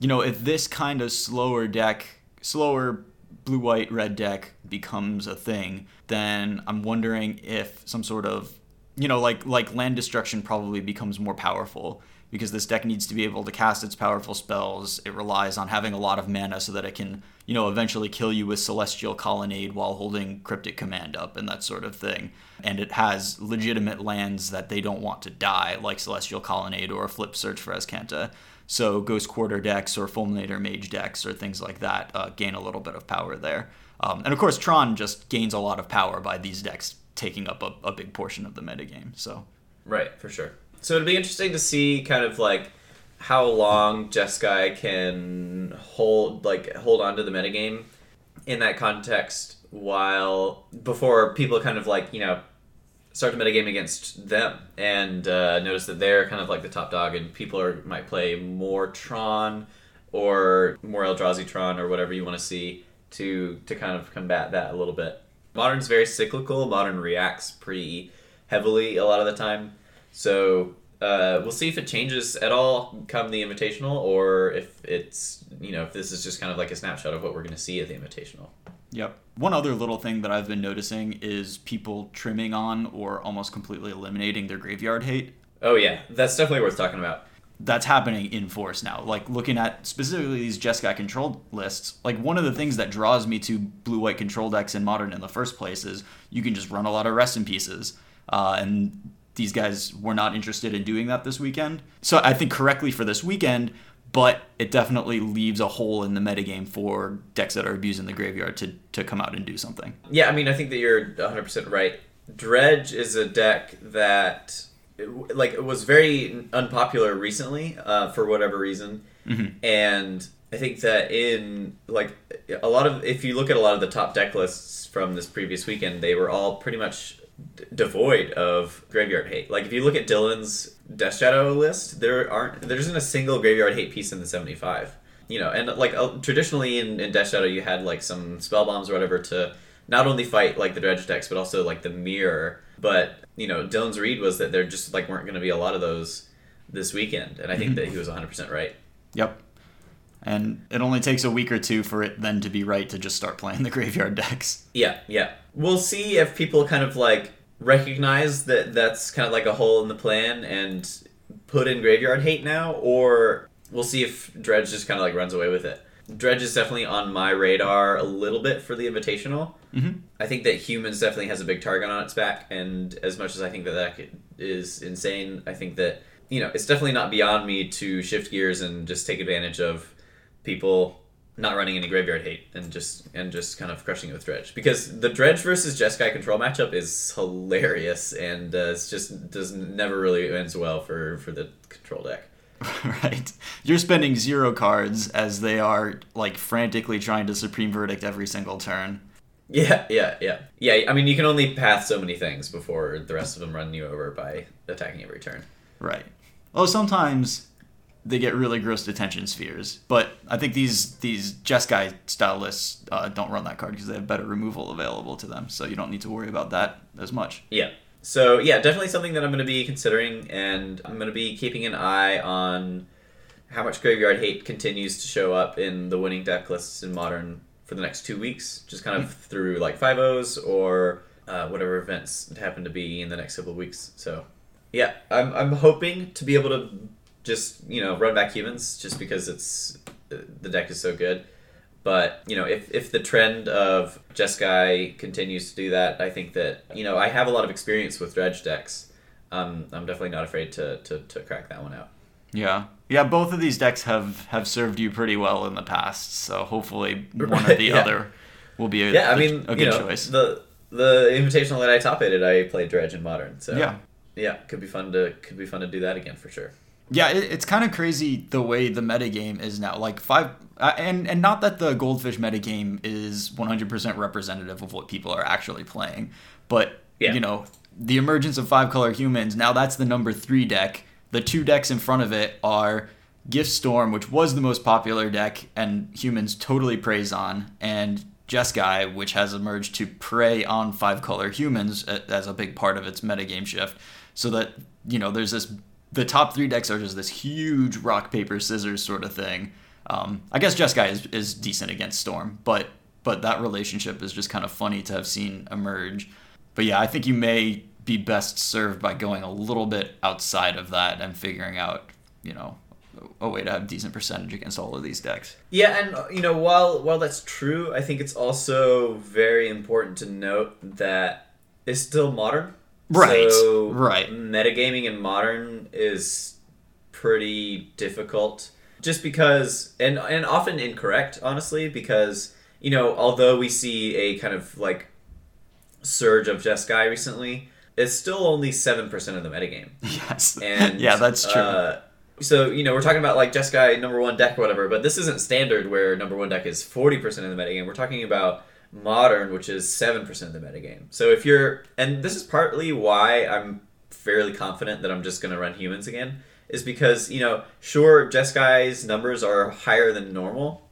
you know, if this kind of slower deck, slower blue, white, red deck becomes a thing, then I'm wondering if some sort of, you know, like like land destruction probably becomes more powerful because this deck needs to be able to cast its powerful spells. It relies on having a lot of mana so that it can, you know, eventually kill you with Celestial Colonnade while holding Cryptic Command up and that sort of thing. And it has legitimate lands that they don't want to die, like Celestial Colonnade or a Flip Search for Azcanta. So Ghost Quarter decks or Fulminator Mage decks or things like that uh, gain a little bit of power there. Um, and of course, Tron just gains a lot of power by these decks taking up a, a big portion of the metagame. So Right, for sure. So it'd be interesting to see kind of like how long Jeskai can hold like hold on to the metagame in that context while before people kind of like you know start to metagame against them and uh, notice that they're kind of like the top dog and people are might play more Tron or more Eldrazi Tron or whatever you want to see to to kind of combat that a little bit. Modern's very cyclical. Modern reacts pretty heavily a lot of the time. So uh, we'll see if it changes at all come the invitational or if it's you know if this is just kind of like a snapshot of what we're going to see at the invitational Yep. One other little thing that I've been noticing is people trimming on or almost completely eliminating their graveyard hate. oh yeah that's definitely worth talking about That's happening in force now. Like looking at specifically these Jeskai control lists, like one of the things that draws me to blue white control decks in modern in the first place is you can just run a lot of rest in pieces. Uh, and these guys were not interested in doing that this weekend. So I think correctly for this weekend, but it definitely leaves a hole in the metagame for decks that are abusing the graveyard to, to come out and do something. yeah i mean i think that you're 100% right. Dredge is a deck that like it was very unpopular recently uh, for whatever reason. And i think that in like a lot of if you look at a lot of the top deck lists from this previous weekend they were all pretty much d- devoid of graveyard hate. Like if you look at dylan's death shadow list there aren't there isn't a single graveyard hate piece in the 75 you know and like uh, traditionally in, in death shadow you had like some spell bombs or whatever to not only fight like the dredge decks but also like the mirror but you know dylan's read was that there just like weren't going to be a lot of those this weekend and i think that he was 100% right Yep. And it only takes a week or two for it then to be right to just start playing the graveyard decks. Yeah, yeah. We'll see if people kind of like recognize that that's kind of like a hole in the plan and put in graveyard hate now, or we'll see if Dredge just kind of like runs away with it. Dredge is definitely on my radar a little bit for the Invitational. Mhm. I think that humans definitely has a big target on its back, and as much as I think that that is insane, I think that you know it's definitely not beyond me to shift gears and just take advantage of people not running any graveyard hate and just and just kind of crushing it with dredge because the dredge versus Jeskai control matchup is hilarious and uh, it's just does never really ends well for for the control deck. right. You're spending zero cards as they are like frantically trying to supreme verdict every single turn. Yeah, yeah, yeah, yeah. I mean, you can only path so many things before the rest of them run you over by attacking every turn. Right. Oh, sometimes they get really gross detention spheres, but I think these these Jeskai style lists uh, don't run that card because they have better removal available to them, so you don't need to worry about that as much. Yeah. So yeah, definitely something that I'm going to be considering, and I'm going to be keeping an eye on how much graveyard hate continues to show up in the winning deck lists in modern for the next two weeks, just kind of through like five O's or uh, whatever events happen to be in the next couple of weeks. So yeah, I'm I'm hoping to be able to just you know run back humans just because it's the deck is so good. But you know, if, if the trend of Jeskai continues to do that, I think that you know I have a lot of experience with dredge decks. Um, I'm definitely not afraid to, to, to crack that one out. Yeah. Yeah, both of these decks have have served you pretty well in the past, so hopefully one or the yeah. other will be a, Yeah, I mean, a you good know, choice. the the invitational that I top aided, I played dredge in modern. So Yeah. yeah, could be fun to could be fun to do that again for sure. Yeah, it, it's kind of crazy the way the metagame is now. Like five, uh, and and not that the goldfish metagame is 100% representative of what people are actually playing, but Yeah. you know the emergence of five color humans. Now that's the number three deck. The two decks in front of it are Gift Storm, which was the most popular deck, and humans totally preys on, and Jeskai, which has emerged to prey on five color humans as a big part of its metagame shift. So that, you know, there's this the top three decks are just this huge rock, paper, scissors sort of thing. Um, I guess Jeskai is, is decent against Storm, but but that relationship is just kind of funny to have seen emerge. But yeah, I think you may be best served by going a little bit outside of that and figuring out, you know, a way to have decent percentage against all of these decks. Yeah, and uh, you know, while while that's true, I think it's also very important to note that it's still modern. Right, So right. Metagaming in modern is pretty difficult, just because, and and often incorrect, honestly, because you know, although we see a kind of like surge of Jeskai recently, it's still only seven percent of the metagame. Yes. And yeah, that's true. Uh, So you know we're talking about like Jeskai number one deck or whatever, but this isn't standard where number one deck is forty percent of the metagame. We're talking about modern, which is seven percent of the metagame. So if you're, and this is partly why I'm fairly confident that I'm just going to run humans again, is because you know sure Jeskai's numbers are higher than normal,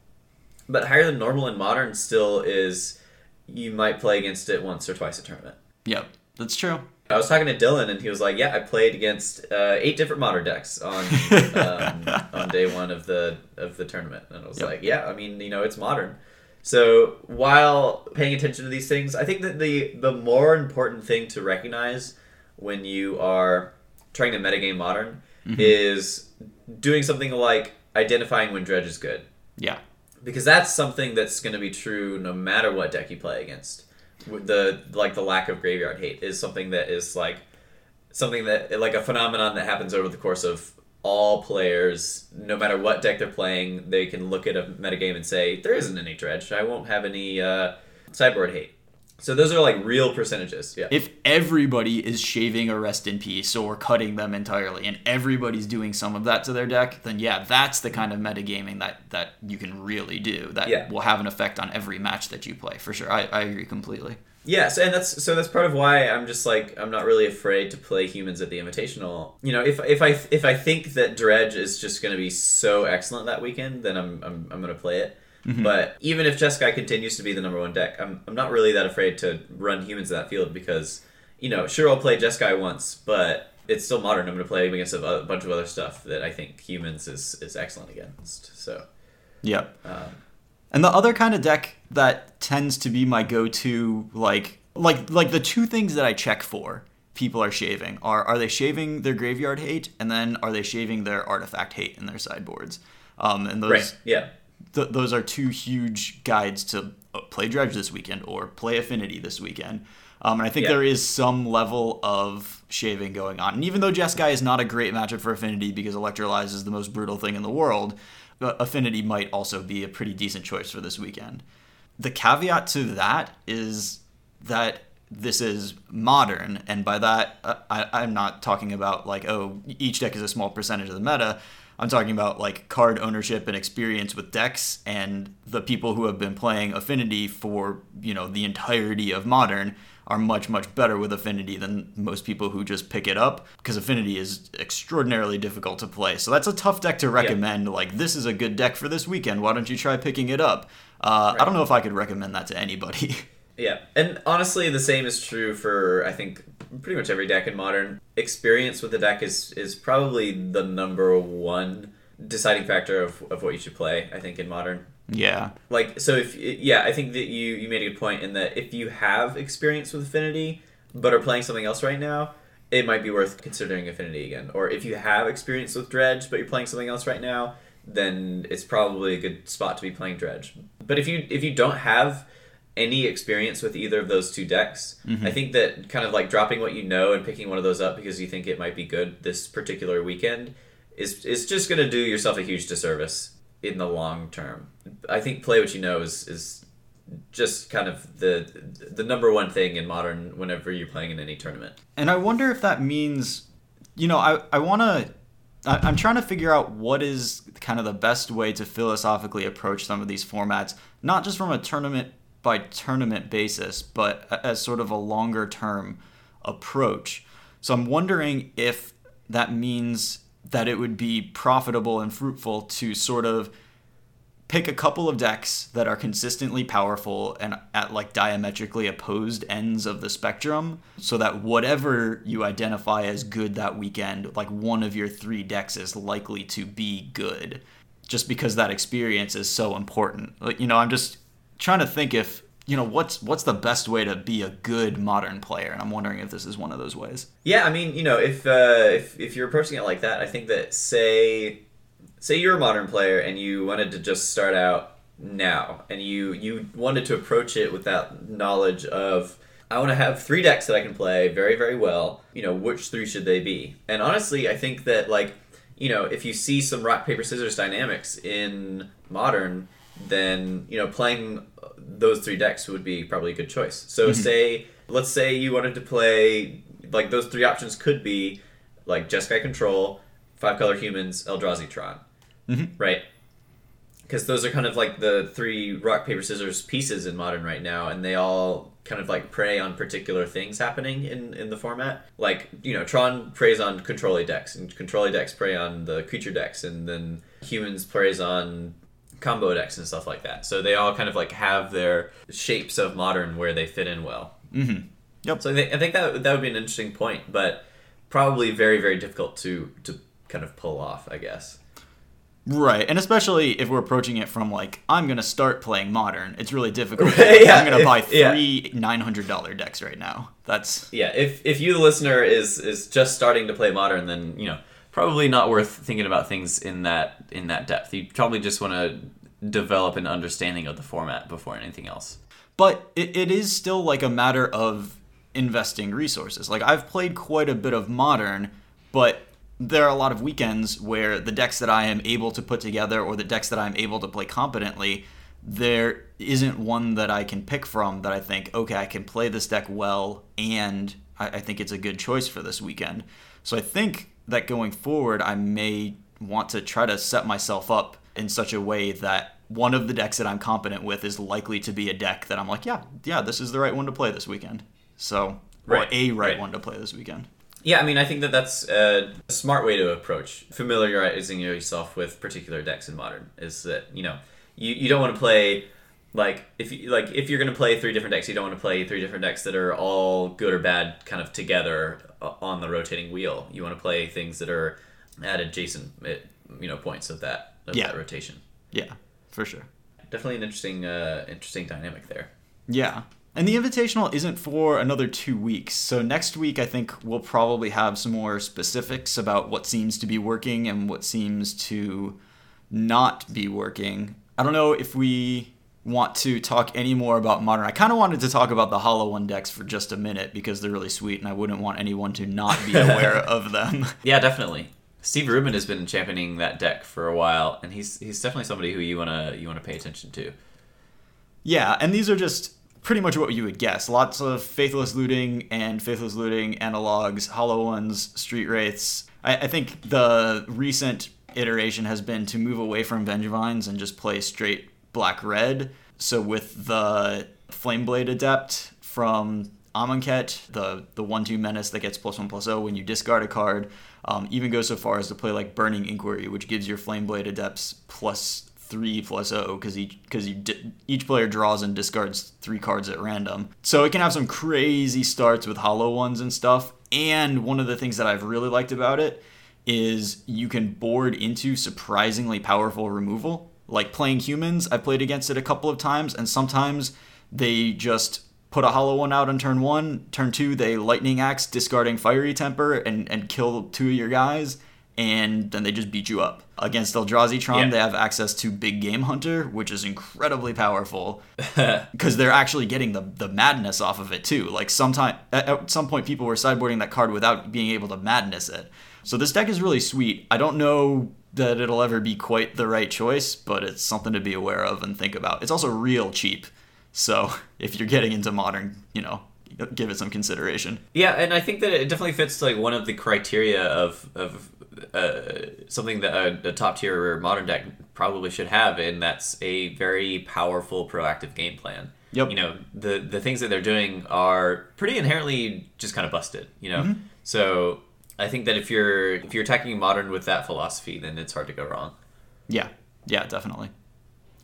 but higher than normal in modern still is you might play against it once or twice a tournament. Yep, that's true. I was talking to Dylan, and he was like, "Yeah, I played against uh, eight different modern decks on um, on day one of the of the tournament." And I was Yep. like, "Yeah, I mean, you know, it's modern." So while paying attention to these things, I think that the the more important thing to recognize when you are trying to metagame modern mm-hmm. is doing something like identifying when dredge is good Yeah. because that's something that's going to be true no matter what deck you play against. The like the lack of graveyard hate is something that is like something that like a phenomenon that happens over the course of all players, no matter what deck they're playing, they can look at a metagame and say there isn't any dredge. I won't have any uh, sideboard hate. So those are like real percentages. Yeah. If everybody is shaving a rest in peace or cutting them entirely, and everybody's doing some of that to their deck, then yeah, that's the kind of metagaming that that you can really do. That Yeah. will have an effect on every match that you play for sure. I, I agree completely. Yes, and that's so that's part of why I'm just like I'm not really afraid to play humans at the Invitational. You know, if if I if I think that Dredge is just going to be so excellent that weekend, then I'm I'm, I'm going to play it. But even if Jeskai continues to be the number one deck, I'm I'm not really that afraid to run humans in that field because you know, sure I'll play Jeskai once, but it's still modern. I'm going to play against a, a bunch of other stuff that I think humans is is excellent against. So Yep. um, And the other kind of deck that tends to be my go-to, like like like the two things that I check for people are shaving are are they shaving their graveyard hate and then are they shaving their artifact hate in their sideboards. Um, and those right, yeah, th- those are two huge guides to uh, play Dredge this weekend or play Affinity this weekend. Um, and I think Yeah. there is some level of shaving going on. And even though Jeskai is not a great matchup for Affinity because Electrolyze is the most brutal thing in the world, uh, Affinity might also be a pretty decent choice for this weekend. The caveat to that is that this is modern, and by that uh, I, I'm not talking about like oh each deck is a small percentage of the meta. I'm talking about like card ownership and experience with decks, and the people who have been playing Affinity for you know the entirety of modern are much much better with Affinity than most people who just pick it up because Affinity is extraordinarily difficult to play. So that's a tough deck to recommend. Like this is a good deck for this weekend. Why don't you try picking it up? Uh, I don't know if I could recommend that to anybody. Yeah, and honestly, the same is true for I think pretty much every deck in modern. Experience with the deck is is probably the number one deciding factor of, of what you should play. I think in modern. yeah. Like so, if yeah, I think that you you made a good point in that if you have experience with Affinity but are playing something else right now, it might be worth considering Affinity again. Or if you have experience with Dredge but you're playing something else right now, then it's probably a good spot to be playing Dredge. But if you if you don't have any experience with either of those two decks, mm-hmm. I think that kind of like dropping what you know and picking one of those up because you think it might be good this particular weekend is is just going to do yourself a huge disservice in the long term. I think play what you know is is just kind of the the number one thing in modern whenever you're playing in any tournament. And I wonder if that means, you know, I, I want to, I'm trying to figure out what is kind of the best way to philosophically approach some of these formats, not just from a tournament by tournament basis, but as sort of a longer term approach. So I'm wondering if that means that it would be profitable and fruitful to sort of pick a couple of decks that are consistently powerful and at like diametrically opposed ends of the spectrum so that whatever you identify as good that weekend like one of your three decks is likely to be good just because that experience is so important. Like you know i'm just trying to think if you know what's what's the best way to be a good modern player and i'm wondering if this is one of those ways. Yeah, I mean, you know, if uh, if if you're approaching it like that, I think that say say you're a modern player and you wanted to just start out now and you you wanted to approach it with that knowledge of I want to have three decks that I can play very very well. You know, which three should they be? And honestly, I think that like you know, if you see some rock paper scissors dynamics in modern, then you know playing those three decks would be probably a good choice. So mm-hmm. say let's say you wanted to play like those three options could be like Jeskai Control, five color humans, Eldrazi Tron, Mhm. right? Because those are kind of like the three rock paper scissors pieces in modern right now, and they all kind of like prey on particular things happening in in the format. Like you know, Tron preys on control decks, and control decks prey on the creature decks, and then humans preys on combo decks and stuff like that. So they all kind of like have their shapes of modern where they fit in well. Mm-hmm. Yep. So I think, I think that that would be an interesting point, but probably very very difficult to to kind of pull off, I guess. Right, and especially if we're approaching it from like I'm gonna start playing modern, it's really difficult. Yeah, I'm gonna if- buy yeah. three nine hundred dollar decks right now. That's Yeah, if if you the listener is is just starting to play modern, then you know probably not worth thinking about things in that in that depth. You probably just want to develop an understanding of the format before anything else. but it, it is still like a matter of investing resources. Like I've played quite a bit of modern, but there are a lot of weekends where the decks that I am able to put together or the decks that I'm able to play competently, there isn't one that I can pick from that I think, okay, I can play this deck well and I, I think it's a good choice for this weekend. So I think that going forward, I may want to try to set myself up in such a way that one of the decks that I'm competent with is likely to be a deck that I'm like, yeah, yeah, this is the right one to play this weekend. So, or a right, right. one to play this weekend. Yeah, I mean, I think that that's a smart way to approach familiarizing yourself with particular decks in modern. Is that you know you, you don't want to play like if you like if you're going to play three different decks, you don't want to play three different decks that are all good or bad kind of together uh, on the rotating wheel. You want to play things that are at adjacent uh, you know points of that of Yeah. that rotation. Yeah, for sure. Definitely an interesting uh, interesting dynamic there. Yeah. And the invitational isn't for another two weeks. So next week, I think we'll probably have some more specifics about what seems to be working and what seems to not be working. I don't know if we want to talk any more about modern. I kind of wanted to talk about the Hollow One decks for just a minute because they're really sweet and I wouldn't want anyone to not be aware of them. Yeah, definitely. Steve Rubin has been championing that deck for a while, and he's he's definitely somebody who you wanna you wanna pay attention to. Yeah, and these are just pretty much what you would guess. Lots of faithless looting and faithless looting analogs, hollow ones, street wraiths. I, I think the recent iteration has been to move away from Vengevines and just play straight black red. So with the Flameblade Adept from Amonkhet, the the one two menace that gets plus one plus zero when you discard a card, um, even goes so far as to play like Burning Inquiry, which gives your Flameblade Adepts plus three plus oh, zero because each because di- each player draws and discards three cards at random. So it can have some crazy starts with hollow ones and stuff. And one of the things that I've really liked about it is you can board into surprisingly powerful removal. Like playing humans, I played against it a couple of times, and sometimes they just put a hollow one out on turn one. Turn two, they lightning axe, discarding fiery temper, and, and kill two of your guys, and then they just beat you up. Against Eldrazi Tron, Yeah. they have access to Big Game Hunter, which is incredibly powerful because they're actually getting the, the madness off of it too. Like sometime at, at some point, people were sideboarding that card without being able to madness it. So this deck is really sweet. I don't know that it'll ever be quite the right choice, but it's something to be aware of and think about. It's also real cheap, so if you're getting into modern, you know, give it some consideration. Yeah, and I think that it definitely fits like one of the criteria of of uh, something that a, a top tier modern deck probably should have, and that's a very powerful proactive game plan. Yep. You know, the the things that they're doing are pretty inherently just kind of busted. You know, so I think that if you're if you're attacking modern with that philosophy, then it's hard to go wrong. Yeah, yeah, definitely.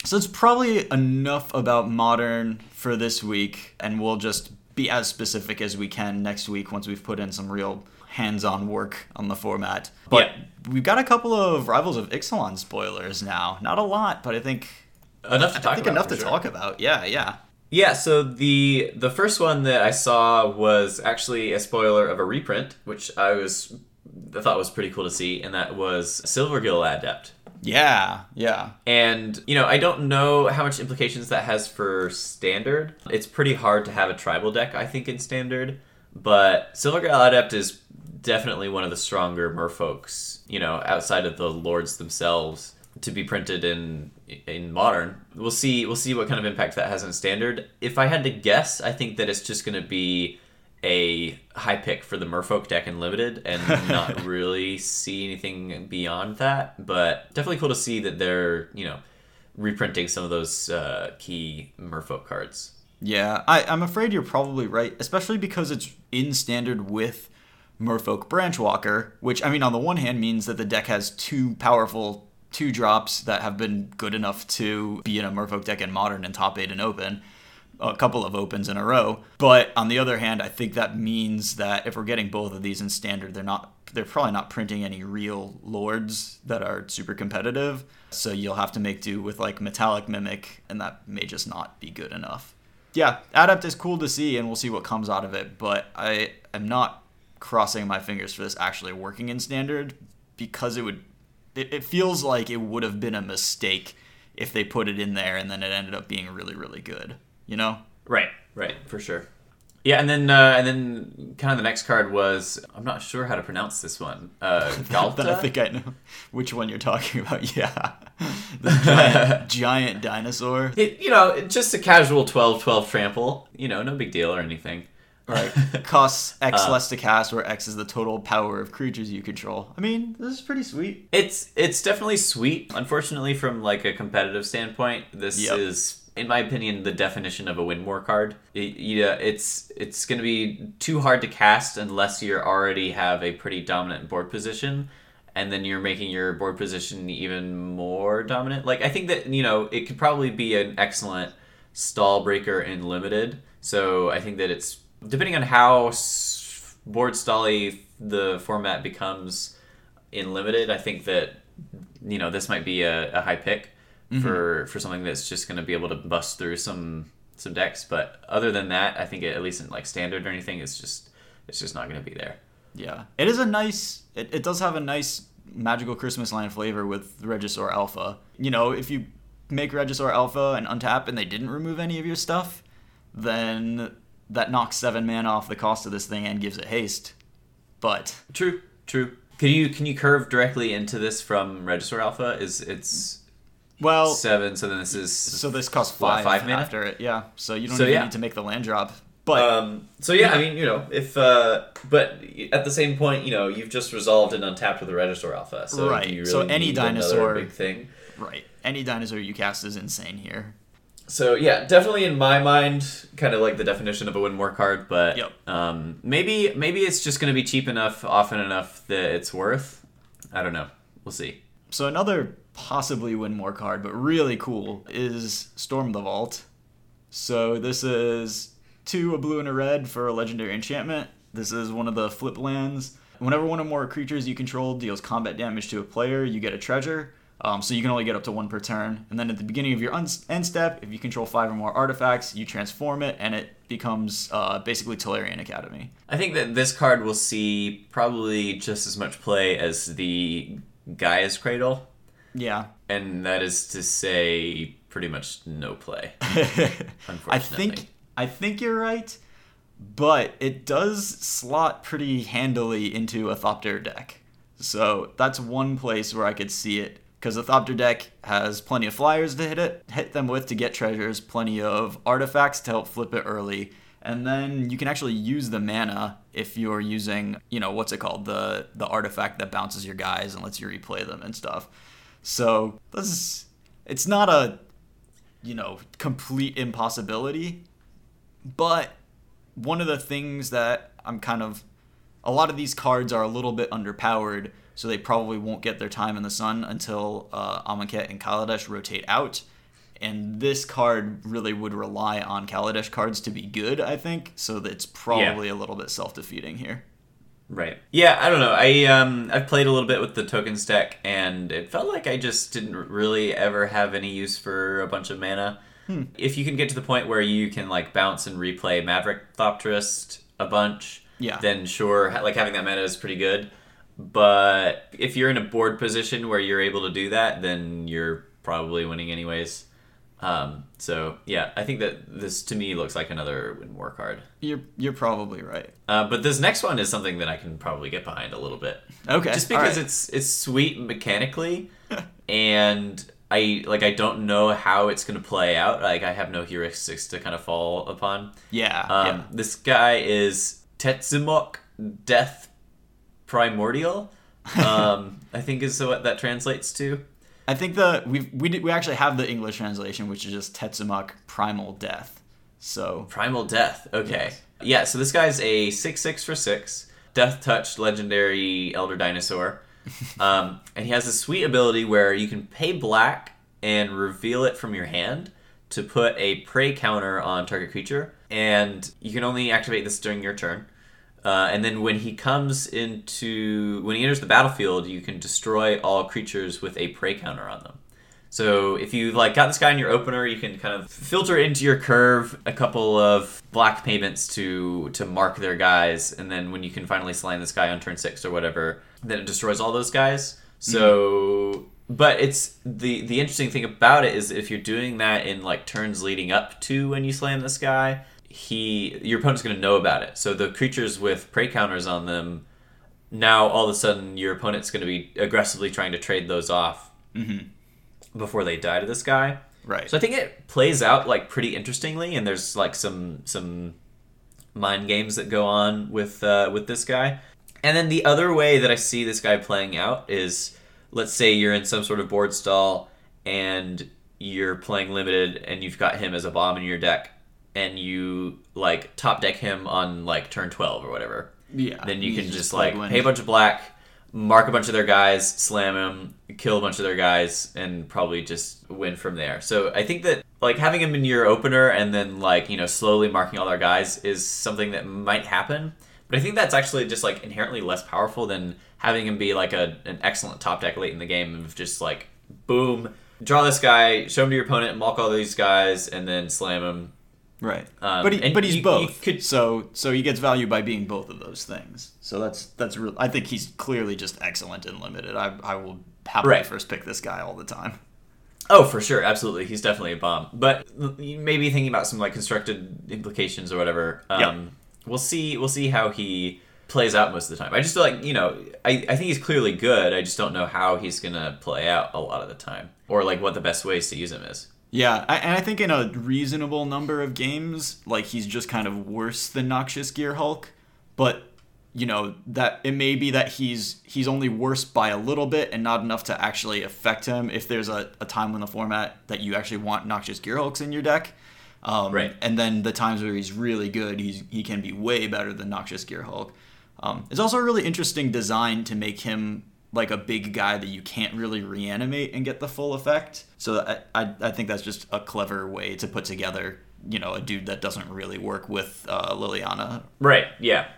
So it's probably enough about modern for this week, and we'll just be as specific as we can next week once we've put in some real hands-on work on the format. But Yeah. we've got a couple of Rivals of Ixalan spoilers now. Not a lot, but I think Enough to talk I think about. enough to sure. talk about. Yeah, yeah. Yeah, so the the first one that I saw was actually a spoiler of a reprint, which I was I thought was pretty cool to see, and that was Silvergill Adept. Yeah, yeah. And you know, I don't know how much implications that has for standard. It's pretty hard to have a tribal deck, I think, in standard. But Silvergill Adept is definitely one of the stronger merfolks, you know, outside of the lords themselves to be printed in in modern. We'll see we'll see what kind of impact that has on standard. If I had to guess, I think that it's just going to be a high pick for the Merfolk deck in limited, and not really see anything beyond that. But definitely cool to see that they're you know reprinting some of those uh, key Merfolk cards. Yeah, I, I'm afraid you're probably right, especially because it's in standard with Merfolk Branchwalker, which I mean on the one hand means that the deck has two powerful two drops that have been good enough to be in a Merfolk deck in modern and top eight and open. A couple of opens in a row. But on the other hand, I think that means that if we're getting both of these in standard, they're not they're probably not printing any real lords that are super competitive. So you'll have to make do with like metallic mimic, and that may just not be good enough. Yeah, Adept is cool to see, and we'll see what comes out of it. But I am not crossing my fingers for this actually working in standard because it would. It, it feels like it would have been a mistake if they put it in there and then it ended up being really really good. You know? Right, right, for sure. Yeah, and then uh, and then kind of the next card was I'm not sure how to pronounce this one. Uh, Ghalta. Then I think I know which one you're talking about. Yeah, the giant, giant dinosaur. It, you know, just a casual 12-12 trample. You know, no big deal or anything. Right. Costs X uh, less to cast, where X is the total power of creatures you control. I mean, this is pretty sweet. It's it's definitely sweet. Unfortunately, from like a competitive standpoint, this Yep. is, in my opinion, the definition of a win more card. It, yeah, uh, it's it's going to be too hard to cast unless you already have a pretty dominant board position, and then you're making your board position even more dominant. Like I think that you know it could probably be an excellent stall breaker in limited. So I think that it's depending on how s- board stally the format becomes in limited. I think that you know this might be a, a high pick mm-hmm. for for something that's just going to be able to bust through some some decks. But other than that, I think at least in like standard or anything, it's just it's just not going to be there. Yeah, it is a nice. It, it does have a nice magical Christmas land flavor with Regisaur Alpha. You know, if you make Regisaur Alpha and untap and they didn't remove any of your stuff, then that knocks seven mana off the cost of this thing and gives it haste. But True, true. Can you can you curve directly into this from Regisaur Alpha? Is it's well, seven? So then this is so this costs five, five mana? after it. Yeah, so you don't So, even yeah. need to make the land drop. But Um, so yeah, I mean, you know, if uh, but at the same point, you know, you've just resolved and untapped with the Regisaur Alpha, so Right. do you really So any dinosaur- big thing. right, any dinosaur you cast is insane here. So yeah, definitely in my mind, kind of like the definition of a win more card, but Yep. um, maybe maybe it's just going to be cheap enough, often enough that it's worth. I don't know. We'll see. So another possibly win more card, but really cool, is Storm the Vault. So this is two, a blue and a red for a legendary enchantment. This is one of the flip lands. Whenever one or more creatures you control deals combat damage to a player, you get a treasure. Um, so you can only get up to one per turn. And then at the beginning of your un- end step, if you control five or more artifacts, you transform it, and it becomes uh, basically Tolarian Academy. I think that this card will see probably just as much play as the Gaea's Cradle, Yeah, and that is to say, pretty much no play. I think I think you're right, but it does slot pretty handily into a Thopter deck. So that's one place where I could see it because the Thopter deck has plenty of flyers to hit it, hit them with to get treasures, plenty of artifacts to help flip it early, and then you can actually use the mana if you're using, you know, what's it called, the the artifact that bounces your guys and lets you replay them and stuff. So this is, it's not a you know, complete impossibility. But one of the things that I'm kind of a lot of these cards are a little bit underpowered, so they probably won't get their time in the sun until uh, Amonkhet and Kaladesh rotate out. And this card really would rely on Kaladesh cards to be good, I think. So that's probably a little bit self defeating here. Right. Yeah, I don't know. I um I've played a little bit with the tokens deck and it felt like I just didn't really ever have any use for a bunch of mana. If you can get to the point where you can like bounce and replay Maverick Thopterist a bunch, Yeah. then sure, like having that mana is pretty good. But if you're in a board position where you're able to do that, then you're probably winning anyways. Um, so yeah, I think that this to me looks like another win war card. You're you're probably right. Uh, but this next one is something that I can probably get behind a little bit. Okay. Just because right. it's it's sweet mechanically, and I like I don't know how it's gonna play out. Like I have no heuristics to kind of fall upon. yeah, Um, yeah. This guy is Tetzimoc Death Primordial. Um, I think is what that translates to. I think the we we did, we actually have the English translation, which is just Tetzimoc Primal Death. So Primal Death. Okay. Yes. Yeah, so this guy's a 6 6 for 6, Death Touch legendary Elder Dinosaur. um, and he has a sweet ability where you can pay black and reveal it from your hand to put a prey counter on target creature. And you can only activate this during your turn. Uh, and then when he comes into. When he enters the battlefield, you can destroy all creatures with a prey counter on them. So if you like got this guy in your opener, you can kind of filter into your curve a couple of black payments to to mark their guys, and then when you can finally slam this guy on turn six or whatever, then it destroys all those guys. So, but it's the the interesting thing about it is if you're doing that in like turns leading up to when you slam this guy, he your opponent's going to know about it. So the creatures with prey counters on them, now all of a sudden your opponent's going to be aggressively trying to trade those off before they die to this guy. right. So I think it plays out like pretty interestingly, and there's like some some mind games that go on with uh, with this guy. And then the other way that I see this guy playing out is, let's say you're in some sort of board stall and you're playing limited, and you've got him as a bomb in your deck, and you like top deck him on like turn twelve or whatever yeah. then you can just like pay a bunch of black, mark a bunch of their guys, slam him, kill a bunch of their guys, and probably just win from there. So I think that like having him in your opener and then like you know slowly marking all their guys is something that might happen. But I think that's actually just like inherently less powerful than having him be like a an excellent top deck late in the game of just like boom, draw this guy, show him to your opponent, mark all these guys, and then slam him. Right. Um, but he, but he's you- you both. could- so so he gets value by being both of those things. So that's that's real. I think he's clearly just excellent and limited. I I will happily Right. first pick this guy all the time. Oh, for sure, absolutely. He's definitely a bomb. But you may be thinking about some like constructed implications or whatever. Um, Yeah. We'll see. We'll see how he plays out most of the time. I just feel like you know, I, I think he's clearly good. I just don't know how he's gonna play out a lot of the time, or like what the best ways to use him is. Yeah, I, and I think in a reasonable number of games, like he's just kind of worse than Noxious Gearhulk, but you know that it may be that he's he's only worse by a little bit and not enough to actually affect him if there's a, a time in the format that you actually want Noxious Gearhulks in your deck. Um, Right. And then the times where he's really good, he's he can be way better than Noxious Gearhulk. Um, it's also a really interesting design to make him like a big guy that you can't really reanimate and get the full effect. So I, I, I think that's just a clever way to put together, you know, a dude that doesn't really work with uh, Liliana. Right. Yeah.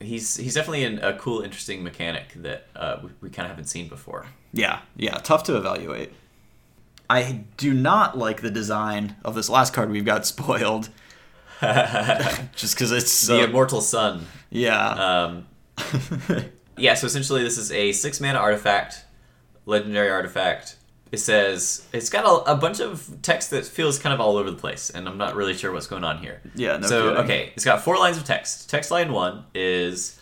He's he's definitely an, a cool, interesting mechanic that uh, we, we kind of haven't seen before. Yeah, yeah, tough to evaluate. I do not like the design of this last card we've got spoiled. just because it's so, the Immortal Sun. yeah. Um, yeah, so essentially this is a six mana artifact, legendary artifact. It says it's got a, a bunch of text that feels kind of all over the place, and I'm not really sure what's going on here. Yeah, no so kidding. okay, it's got four lines of text. Text line one is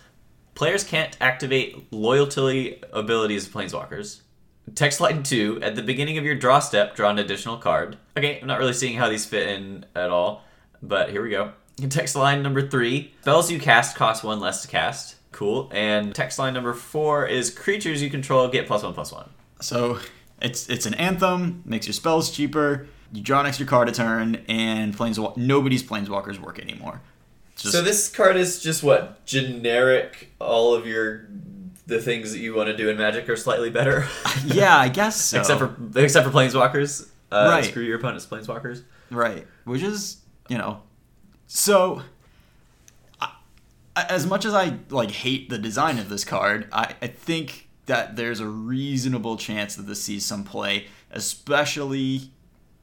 players can't activate loyalty abilities of planeswalkers. Text line two, at the beginning of your draw step, draw an additional card. Okay, I'm not really seeing how these fit in at all, but here we go. Text line number three, spells you cast cost one less to cast. Cool. And text line number four is creatures you control get plus one plus one. So it's it's an anthem, makes your spells cheaper. You draw an extra card a turn, and planeswalk nobody's planeswalkers work anymore. Just, So this card is just what generic. All of your the things that you want to do in Magic are slightly better, yeah, I guess so. except for except for planeswalkers. Uh, Right. Screw your opponent's planeswalkers. Right. Which is, you know, so I, as much as I like hate the design of this card, I, I think that there's a reasonable chance that this sees some play, especially,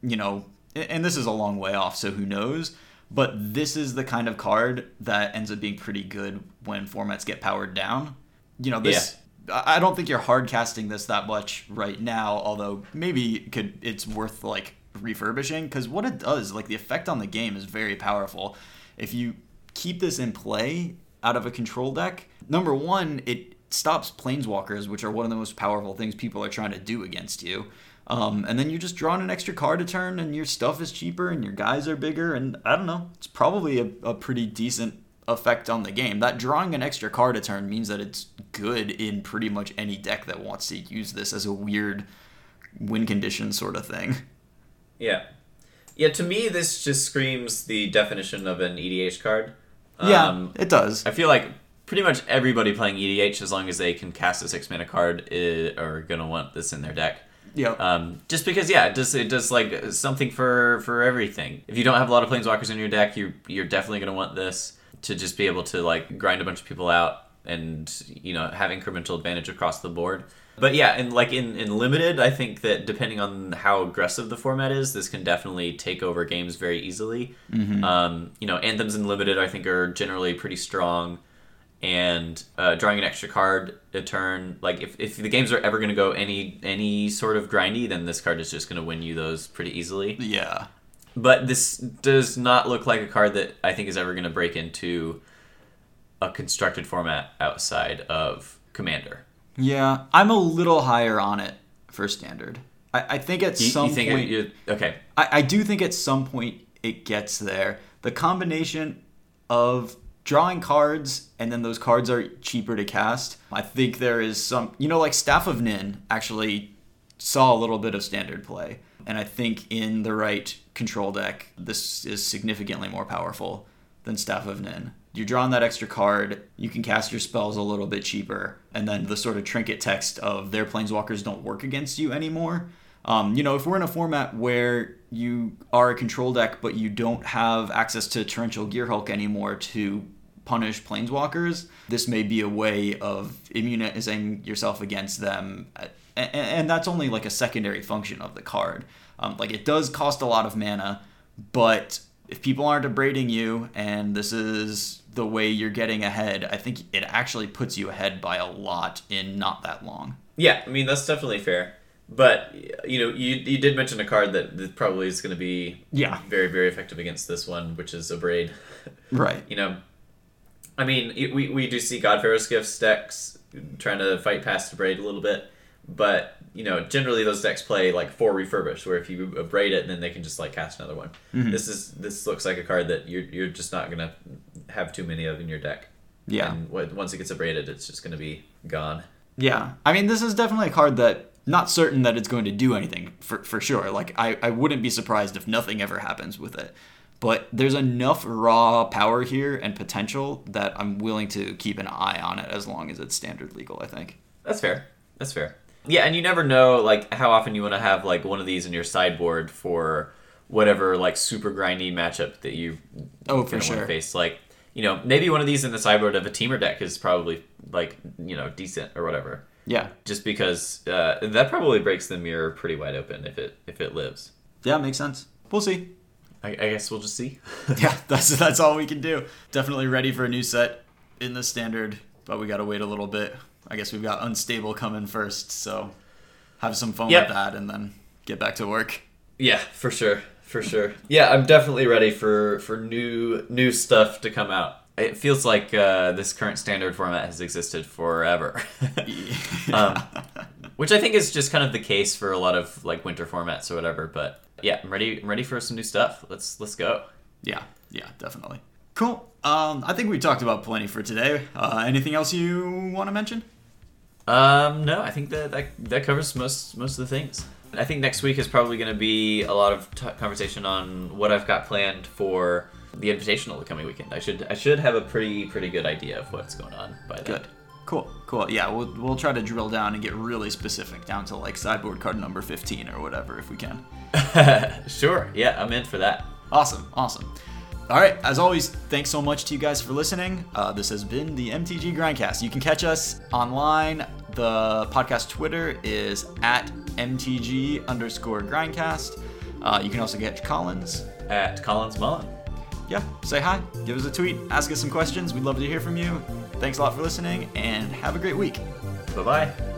you know, and this is a long way off, so who knows. But this is the kind of card that ends up being pretty good when formats get powered down. You know, this. I I don't think you're hard casting this that much right now, although maybe it could it's worth like refurbishing because what it does, like the effect on the game is very powerful. If you keep this in play out of a control deck, number one, it stops planeswalkers, which are one of the most powerful things people are trying to do against you. Um, and then you just draw an extra card a turn, and your stuff is cheaper, and your guys are bigger, and I don't know, it's probably a, a pretty decent effect on the game. That drawing an extra card a turn means that it's good in pretty much any deck that wants to use this as a weird win condition sort of thing. Yeah. Yeah, to me, this just screams the definition of an EDH card. Yeah, Um, it does. I feel like pretty much everybody playing EDH, as long as they can cast a six mana card, i are gonna want this in their deck. Yeah. Um, just because, yeah, it does it does like something for for everything. If you don't have a lot of planeswalkers in your deck, you you're definitely gonna want this to just be able to like grind a bunch of people out and you know have incremental advantage across the board. But yeah, and like in, in limited, I think that depending on how aggressive the format is, this can definitely take over games very easily. Um, you know, anthems in limited, I think, are generally pretty strong and uh, drawing an extra card a turn. Like if, if the games are ever going to go any any sort of grindy, then this card is just going to win you those pretty easily. yeah. But this does not look like a card that I think is ever going to break into a constructed format outside of Commander. Yeah. I'm a little higher on it for standard. I, I think at You, some you think point it, okay? I, I do think at some point it gets there. The combination of drawing cards and then those cards are cheaper to cast. I think there is some, you know, like Staff of Nin actually saw a little bit of standard play. And I think in the right control deck, this is significantly more powerful than Staff of Nin. You're drawing that extra card, you can cast your spells a little bit cheaper, and then the sort of trinket text of their planeswalkers don't work against you anymore. Um, you know, if we're in a format where you are a control deck, but you don't have access to Torrential Gearhulk anymore to punish planeswalkers, this may be a way of immunizing yourself against them. And, that's only like a secondary function of the card. Um, like it does cost a lot of mana, but if people aren't abrading you and this is the way you're getting ahead, I think it actually puts you ahead by a lot in not that long. Yeah, I mean that's definitely fair. But you know, you you did mention a card that, that probably is going to be Yeah. very very effective against this one, which is Abrade. Right. You know, I mean, it- we we do see God Pharaoh's Gifts decks trying to fight past the braid a little bit, but you know, generally those decks play like four refurbished, where if you abrade it, then they can just like cast another one. Mm-hmm. This is this looks like a card that you're you're just not gonna have too many of in your deck. Yeah. And once it gets abraded, it's just gonna be gone. Yeah, I mean, this is definitely a card that not certain that it's going to do anything for for sure. Like, I I wouldn't be surprised if nothing ever happens with it. But there's enough raw power here and potential that I'm willing to keep an eye on it as long as it's standard legal. I think. That's fair. That's fair. Yeah, and you never know like how often you want to have like one of these in your sideboard for whatever like super grindy matchup that you Oh, for sure. face. Like you know maybe one of these in the sideboard of a Temur deck is probably like you know decent or whatever. Yeah, Just because uh, that probably breaks the mirror pretty wide open if it if it lives. yeah, makes sense. We'll see. I, I guess we'll just see. yeah, that's that's all we can do. Definitely ready for a new set in the standard, but we got to wait a little bit. I guess we've got unstable coming first, so have some fun Yep. with that and then get back to work. Yeah, for sure, for sure. Yeah, I'm definitely ready for for new new stuff to come out. It feels like uh, this current standard format has existed forever, um, which I think is just kind of the case for a lot of like winter formats or whatever. But yeah, I'm ready. I'm ready for some new stuff. Let's let's go. Yeah, yeah, definitely. Cool. Um, I think we talked about plenty for today. Uh, anything else you want to mention? Um, no, I think that, that that covers most most of the things. I think next week is probably going to be a lot of t- conversation on what I've got planned for the invitational the coming weekend. I should I should have a pretty pretty good idea of what's going on by then. Good. Cool. Cool. Yeah, we'll we'll try to drill down and get really specific down to like sideboard card number 15 or whatever if we can. sure. Yeah, I'm in for that. Awesome. Awesome. All right. As always, thanks so much to you guys for listening. Uh, this has been the MTG Grindcast. You can catch us online. The podcast Twitter is at MTG underscore Grindcast. Uh, you can also catch Collins. At Collins Mullen. Yeah, say hi, give us a tweet, ask us some questions. We'd love to hear from you. Thanks a lot for listening, and have a great week. Bye bye.